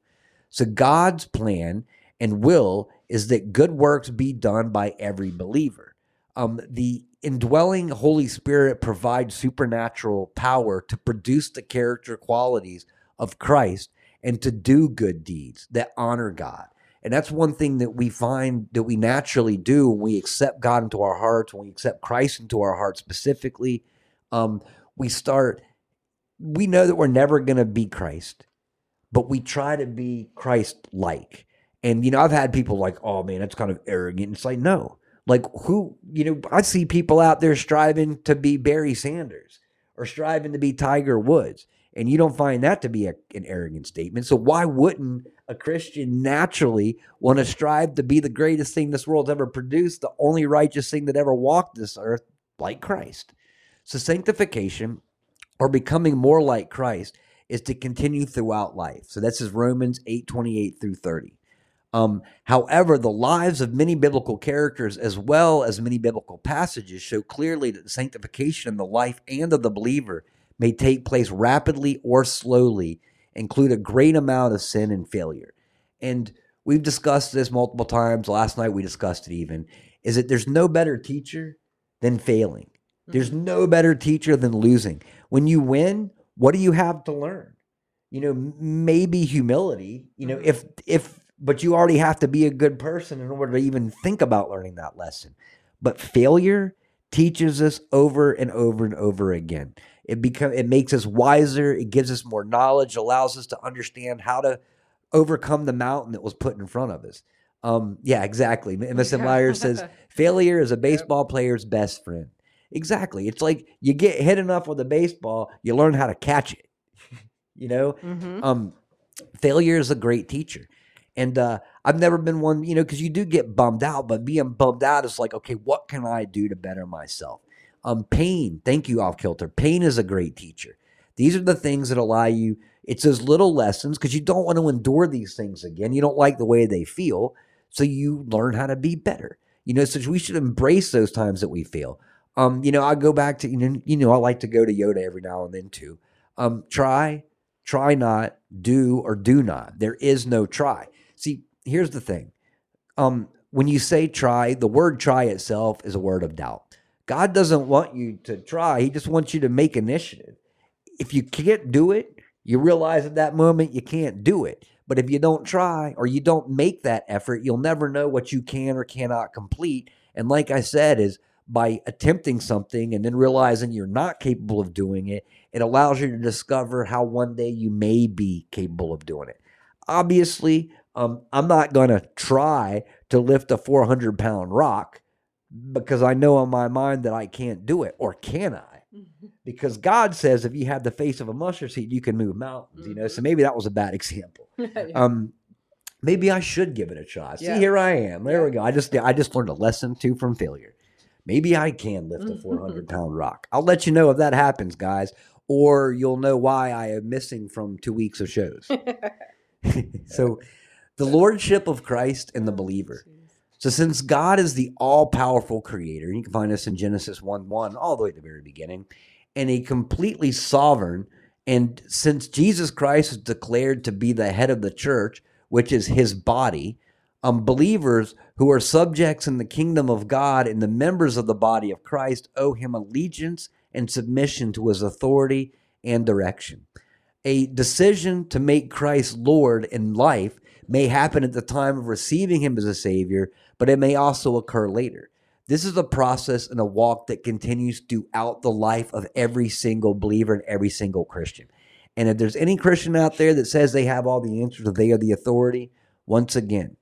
So, God's plan and will is that good works be done by every believer. Um, the indwelling Holy Spirit provides supernatural power to produce the character qualities of Christ and to do good deeds that honor God. And that's one thing that we find that we naturally do when we accept God into our hearts, when we accept Christ into our hearts specifically. Um, we start, we know that we're never going to be Christ, but we try to be Christ like. And, you know, I've had people like, oh man, that's kind of arrogant. It's like, no. Like, who, you know, I see people out there striving to be Barry Sanders or striving to be Tiger Woods. And you don't find that to be a, an arrogant statement. So why wouldn't a Christian naturally want to strive to be the greatest thing this world's ever produced, the only righteous thing that ever walked this earth, like Christ? So sanctification or becoming more like Christ is to continue throughout life. So that's his Romans 8, 28 through 30. Um, however, the lives of many biblical characters, as well as many biblical passages, show clearly that sanctification in the life and of the believer may take place rapidly or slowly, include a great amount of sin and failure. And we've discussed this multiple times. Last night we discussed it even. Is that there's no better teacher than failing. There's mm-hmm. no better teacher than losing. When you win, what do you have to learn? You know, maybe humility, you know, mm-hmm. if if but you already have to be a good person in order to even think about learning that lesson. But failure teaches us over and over and over again. It become it makes us wiser. It gives us more knowledge. Allows us to understand how to overcome the mountain that was put in front of us. Um, yeah, exactly. MSM Liar says failure is a baseball player's best friend. Exactly. It's like you get hit enough with a baseball, you learn how to catch it. you know, Mhm. um, failure is a great teacher. And uh, I've never been one, you know, because you do get bummed out, but being bummed out is like, okay, what can I do to better myself? Um, pain, thank you, off kilter. Pain is a great teacher. These are the things that allow you, it's those little lessons because you don't want to endure these things again. You don't like the way they feel. So you learn how to be better. You know, so we should embrace those times that we fail. Um, you know, I go back to, you know, you know, I like to go to Yoda every now and then too. Um, try, try not, do or do not. There is no try. See, here's the thing. Um, when you say try, the word try itself is a word of doubt. God doesn't want you to try, He just wants you to make initiative. If you can't do it, you realize at that moment you can't do it. But if you don't try or you don't make that effort, you'll never know what you can or cannot complete. And like I said, is by attempting something and then realizing you're not capable of doing it, it allows you to discover how one day you may be capable of doing it. Obviously, um, I'm not going to try to lift a 400 pound rock because I know in my mind that I can't do it, or can I? Mm-hmm. Because God says if you have the face of a mustard seed, you can move mountains. You know, so mm-hmm. maybe that was a bad example. Um, maybe I should give it a try. See, Yeah. here I am. There we go. I just I just learned a lesson too from failure. Maybe I can lift a mm-hmm. 400 pound rock. I'll let you know if that happens, guys, or you'll know why I am missing from two weeks of shows. so, the lordship of Christ and the oh, believer. So, since God is the all powerful creator, you can find this in Genesis 1 1, all the way to the very beginning, and a completely sovereign, and since Jesus Christ is declared to be the head of the church, which is his body, um, believers who are subjects in the kingdom of God and the members of the body of Christ owe him allegiance and submission to his authority and direction. A decision to make Christ Lord in life may happen at the time of receiving him as a Savior, but it may also occur later. This is a process and a walk that continues throughout the life of every single believer and every single Christian. And if there's any Christian out there that says they have all the answers or they are the authority, once again,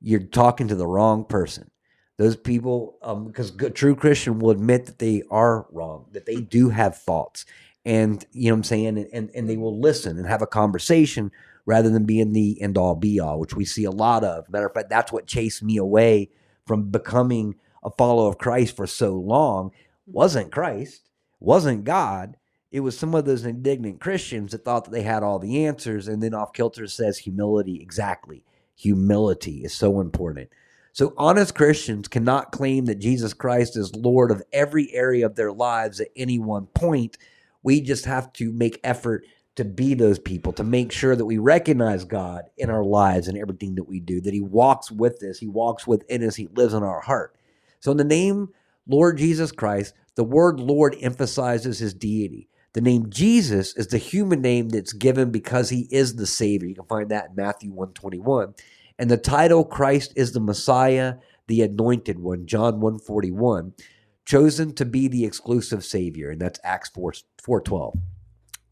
you're talking to the wrong person. Those people, um, because a true Christian will admit that they are wrong, that they do have faults, and you know what I'm saying, and, and and they will listen and have a conversation rather than being the end all be all, which we see a lot of. Matter of fact, that's what chased me away from becoming a follower of Christ for so long. Wasn't Christ, wasn't God. It was some of those indignant Christians that thought that they had all the answers, and then off kilter says humility. Exactly, humility is so important. So, honest Christians cannot claim that Jesus Christ is Lord of every area of their lives at any one point. We just have to make effort to be those people, to make sure that we recognize God in our lives and everything that we do, that He walks with us, He walks within us, He lives in our heart. So, in the name Lord Jesus Christ, the word Lord emphasizes His deity. The name Jesus is the human name that's given because He is the Savior. You can find that in Matthew 121. And the title Christ is the Messiah, the anointed one, John 141, chosen to be the exclusive Savior. And that's Acts 4, 412.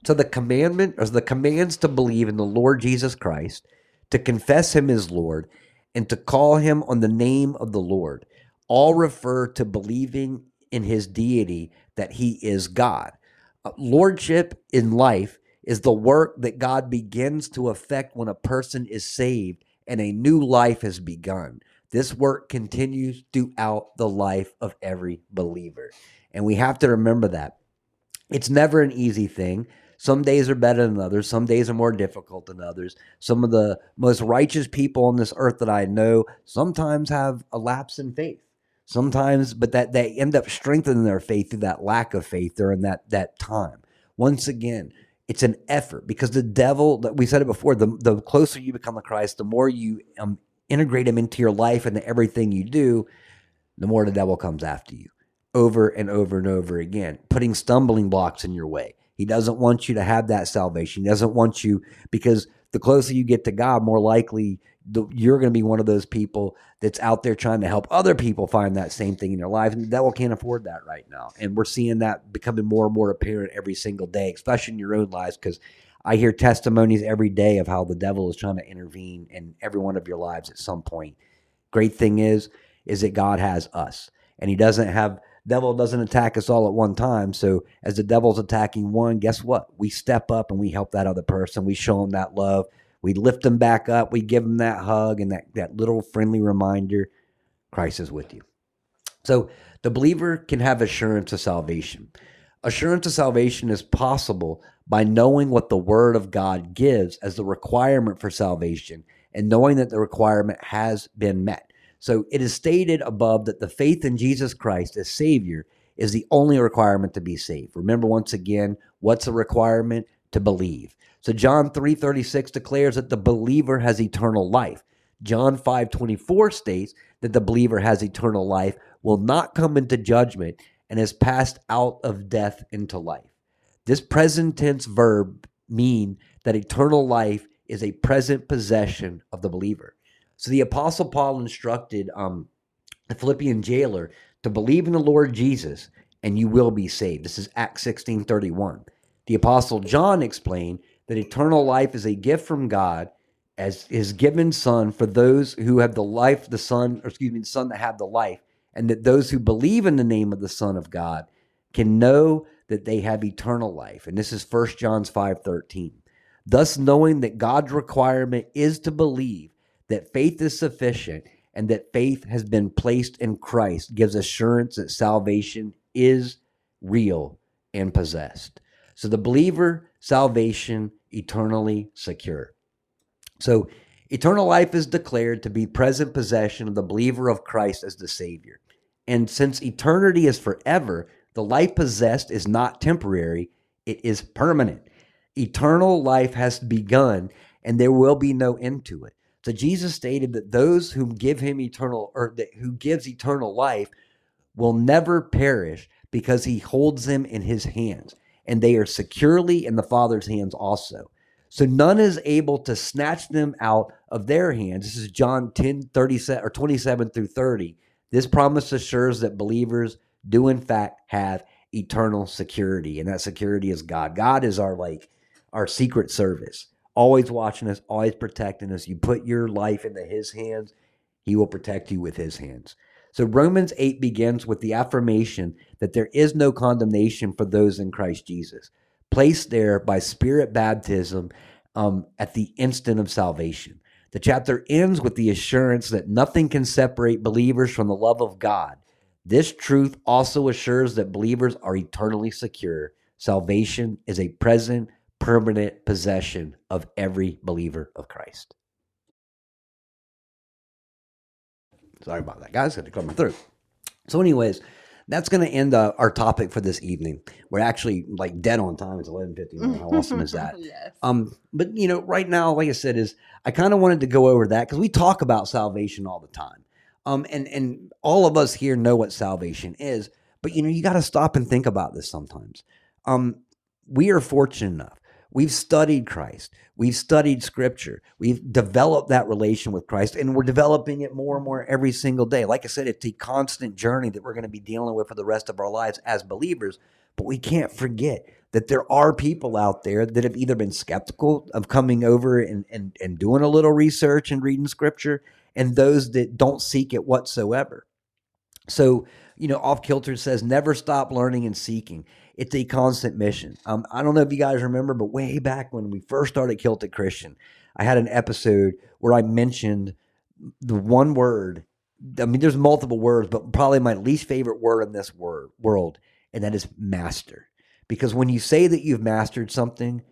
So the commandment or the commands to believe in the Lord Jesus Christ, to confess him as Lord, and to call him on the name of the Lord all refer to believing in his deity that he is God. Uh, Lordship in life is the work that God begins to effect when a person is saved and a new life has begun. This work continues throughout the life of every believer. And we have to remember that. It's never an easy thing. Some days are better than others. Some days are more difficult than others. Some of the most righteous people on this earth that I know sometimes have a lapse in faith. Sometimes, but that they end up strengthening their faith through that lack of faith during that that time. Once again, it's an effort because the devil that we said it before the, the closer you become to christ the more you um, integrate him into your life and everything you do the more the devil comes after you over and over and over again putting stumbling blocks in your way he doesn't want you to have that salvation he doesn't want you because the closer you get to God, more likely the, you're going to be one of those people that's out there trying to help other people find that same thing in their lives. And the devil can't afford that right now. And we're seeing that becoming more and more apparent every single day, especially in your own lives, because I hear testimonies every day of how the devil is trying to intervene in every one of your lives at some point. Great thing is, is that God has us, and He doesn't have devil doesn't attack us all at one time. So as the devil's attacking one, guess what? We step up and we help that other person. We show them that love. We lift them back up. We give them that hug and that, that little friendly reminder Christ is with you. So the believer can have assurance of salvation. Assurance of salvation is possible by knowing what the Word of God gives as the requirement for salvation and knowing that the requirement has been met. So it is stated above that the faith in Jesus Christ as Savior is the only requirement to be saved. Remember once again, what's the requirement? To believe. So John 3:36 declares that the believer has eternal life. John 5:24 states that the believer has eternal life, will not come into judgment, and has passed out of death into life. This present tense verb mean that eternal life is a present possession of the believer. So the apostle Paul instructed um, the Philippian jailer to believe in the Lord Jesus and you will be saved. This is Acts 16 31. The apostle John explained that eternal life is a gift from God as his given son for those who have the life, the son, or excuse me, the son that have the life, and that those who believe in the name of the Son of God can know that they have eternal life. And this is 1 John 5 13. Thus, knowing that God's requirement is to believe that faith is sufficient and that faith has been placed in Christ gives assurance that salvation is real and possessed. So the believer, salvation, eternally secure. So eternal life is declared to be present possession of the believer of Christ as the Savior. And since eternity is forever, the life possessed is not temporary, it is permanent. Eternal life has begun, and there will be no end to it. So Jesus stated that those whom give him eternal or that who gives eternal life will never perish because he holds them in his hands and they are securely in the Father's hands also. So none is able to snatch them out of their hands. This is John 10, 37 or 27 through 30. This promise assures that believers do in fact have eternal security, and that security is God. God is our like our secret service, always watching us, always protecting us. You put your life into his hands, he will protect you with his hands. So Romans 8 begins with the affirmation that there is no condemnation for those in Christ Jesus, placed there by spirit baptism um, at the instant of salvation. The chapter ends with the assurance that nothing can separate believers from the love of God. This truth also assures that believers are eternally secure. Salvation is a present, permanent possession of every believer of Christ. Sorry about that, guys. Had to my throat. So, anyways, that's going to end uh, our topic for this evening. We're actually like dead on time. It's eleven fifty. How awesome is that? yes. Um, but you know, right now, like I said, is I kind of wanted to go over that because we talk about salvation all the time. Um, and and all of us here know what salvation is, but you know, you got to stop and think about this sometimes. Um, we are fortunate enough. We've studied Christ. We've studied Scripture. We've developed that relation with Christ, and we're developing it more and more every single day. Like I said, it's a constant journey that we're going to be dealing with for the rest of our lives as believers. But we can't forget that there are people out there that have either been skeptical of coming over and, and, and doing a little research and reading Scripture, and those that don't seek it whatsoever. So, you know, Off Kilter says never stop learning and seeking. It's a constant mission. Um, I don't know if you guys remember, but way back when we first started Kilted Christian, I had an episode where I mentioned the one word. I mean, there's multiple words, but probably my least favorite word in this word, world, and that is master. Because when you say that you've mastered something,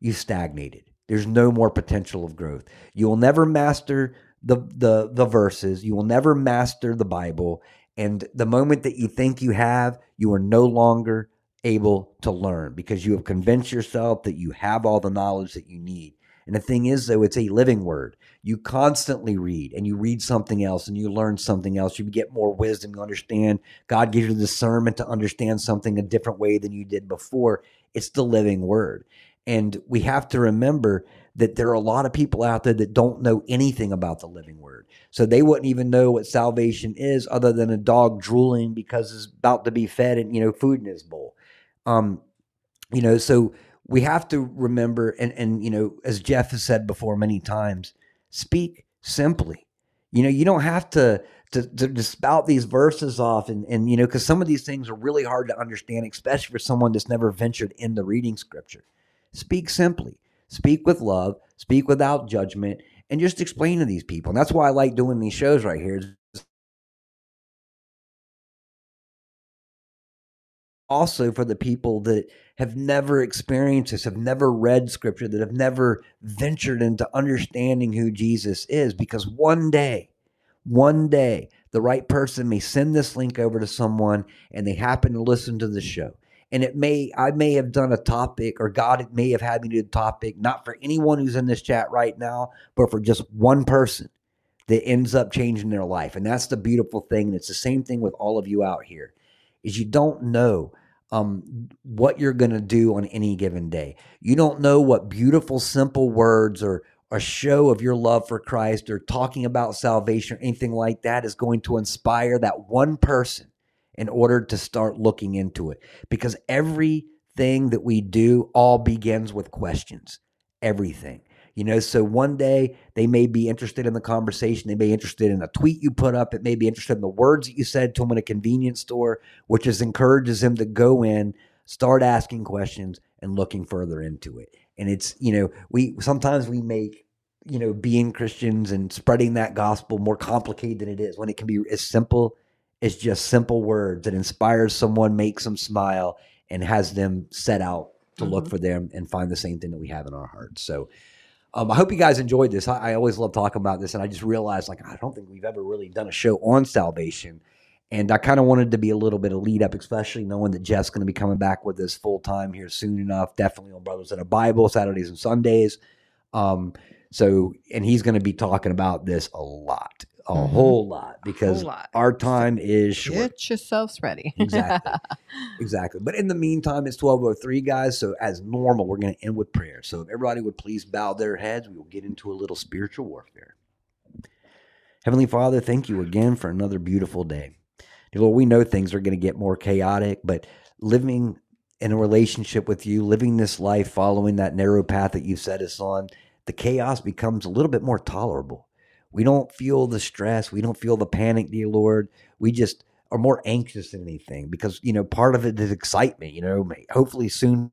you've stagnated. There's no more potential of growth. You will never master the the the verses. You will never master the Bible. And the moment that you think you have, you are no longer able to learn because you have convinced yourself that you have all the knowledge that you need. And the thing is, though, it's a living word. You constantly read and you read something else and you learn something else. You get more wisdom. You understand. God gives you discernment to understand something a different way than you did before. It's the living word. And we have to remember that there are a lot of people out there that don't know anything about the living word. So they wouldn't even know what salvation is other than a dog drooling because it's about to be fed and, you know, food in his bowl. Um, you know, so we have to remember and and you know, as Jeff has said before many times, speak simply. You know, you don't have to to, to, to spout these verses off and, and you know, because some of these things are really hard to understand, especially for someone that's never ventured into reading scripture. Speak simply, speak with love, speak without judgment, and just explain to these people. And that's why I like doing these shows right here. Also, for the people that have never experienced this, have never read scripture, that have never ventured into understanding who Jesus is, because one day, one day, the right person may send this link over to someone and they happen to listen to the show. And it may, I may have done a topic, or God may have had me do a topic, not for anyone who's in this chat right now, but for just one person that ends up changing their life. And that's the beautiful thing. And it's the same thing with all of you out here, is you don't know um, what you're going to do on any given day. You don't know what beautiful, simple words or a show of your love for Christ or talking about salvation or anything like that is going to inspire that one person in order to start looking into it. Because everything that we do all begins with questions. Everything. You know, so one day they may be interested in the conversation. They may be interested in a tweet you put up. It may be interested in the words that you said to them in a convenience store, which is encourages them to go in, start asking questions, and looking further into it. And it's, you know, we sometimes we make, you know, being Christians and spreading that gospel more complicated than it is when it can be as simple as just simple words that inspires someone, makes them smile, and has them set out to look Mhm. for them and find the same thing that we have in our hearts. So um, I hope you guys enjoyed this. I, I always love talking about this, and I just realized like I don't think we've ever really done a show on salvation, and I kind of wanted to be a little bit of lead up, especially knowing that Jeff's going to be coming back with us full time here soon enough. Definitely on Brothers in a Bible Saturdays and Sundays. Um, so and he's going to be talking about this a lot, a Mhm. whole lot, because lot. our time is short. Get yourselves ready. Exactly. Exactly. But in the meantime, it's 1203, guys. So as normal, we're going to end with prayer. So if everybody would please bow their heads, we will get into a little spiritual warfare. Heavenly Father, thank you again for another beautiful day. Dear Lord, we know things are going to get more chaotic, but living in a relationship with you, living this life, following that narrow path that you've set us on, the chaos becomes a little bit more tolerable. We don't feel the stress. We don't feel the panic, dear Lord. We just are more anxious than anything because, you know, part of it is excitement. You know, hopefully soon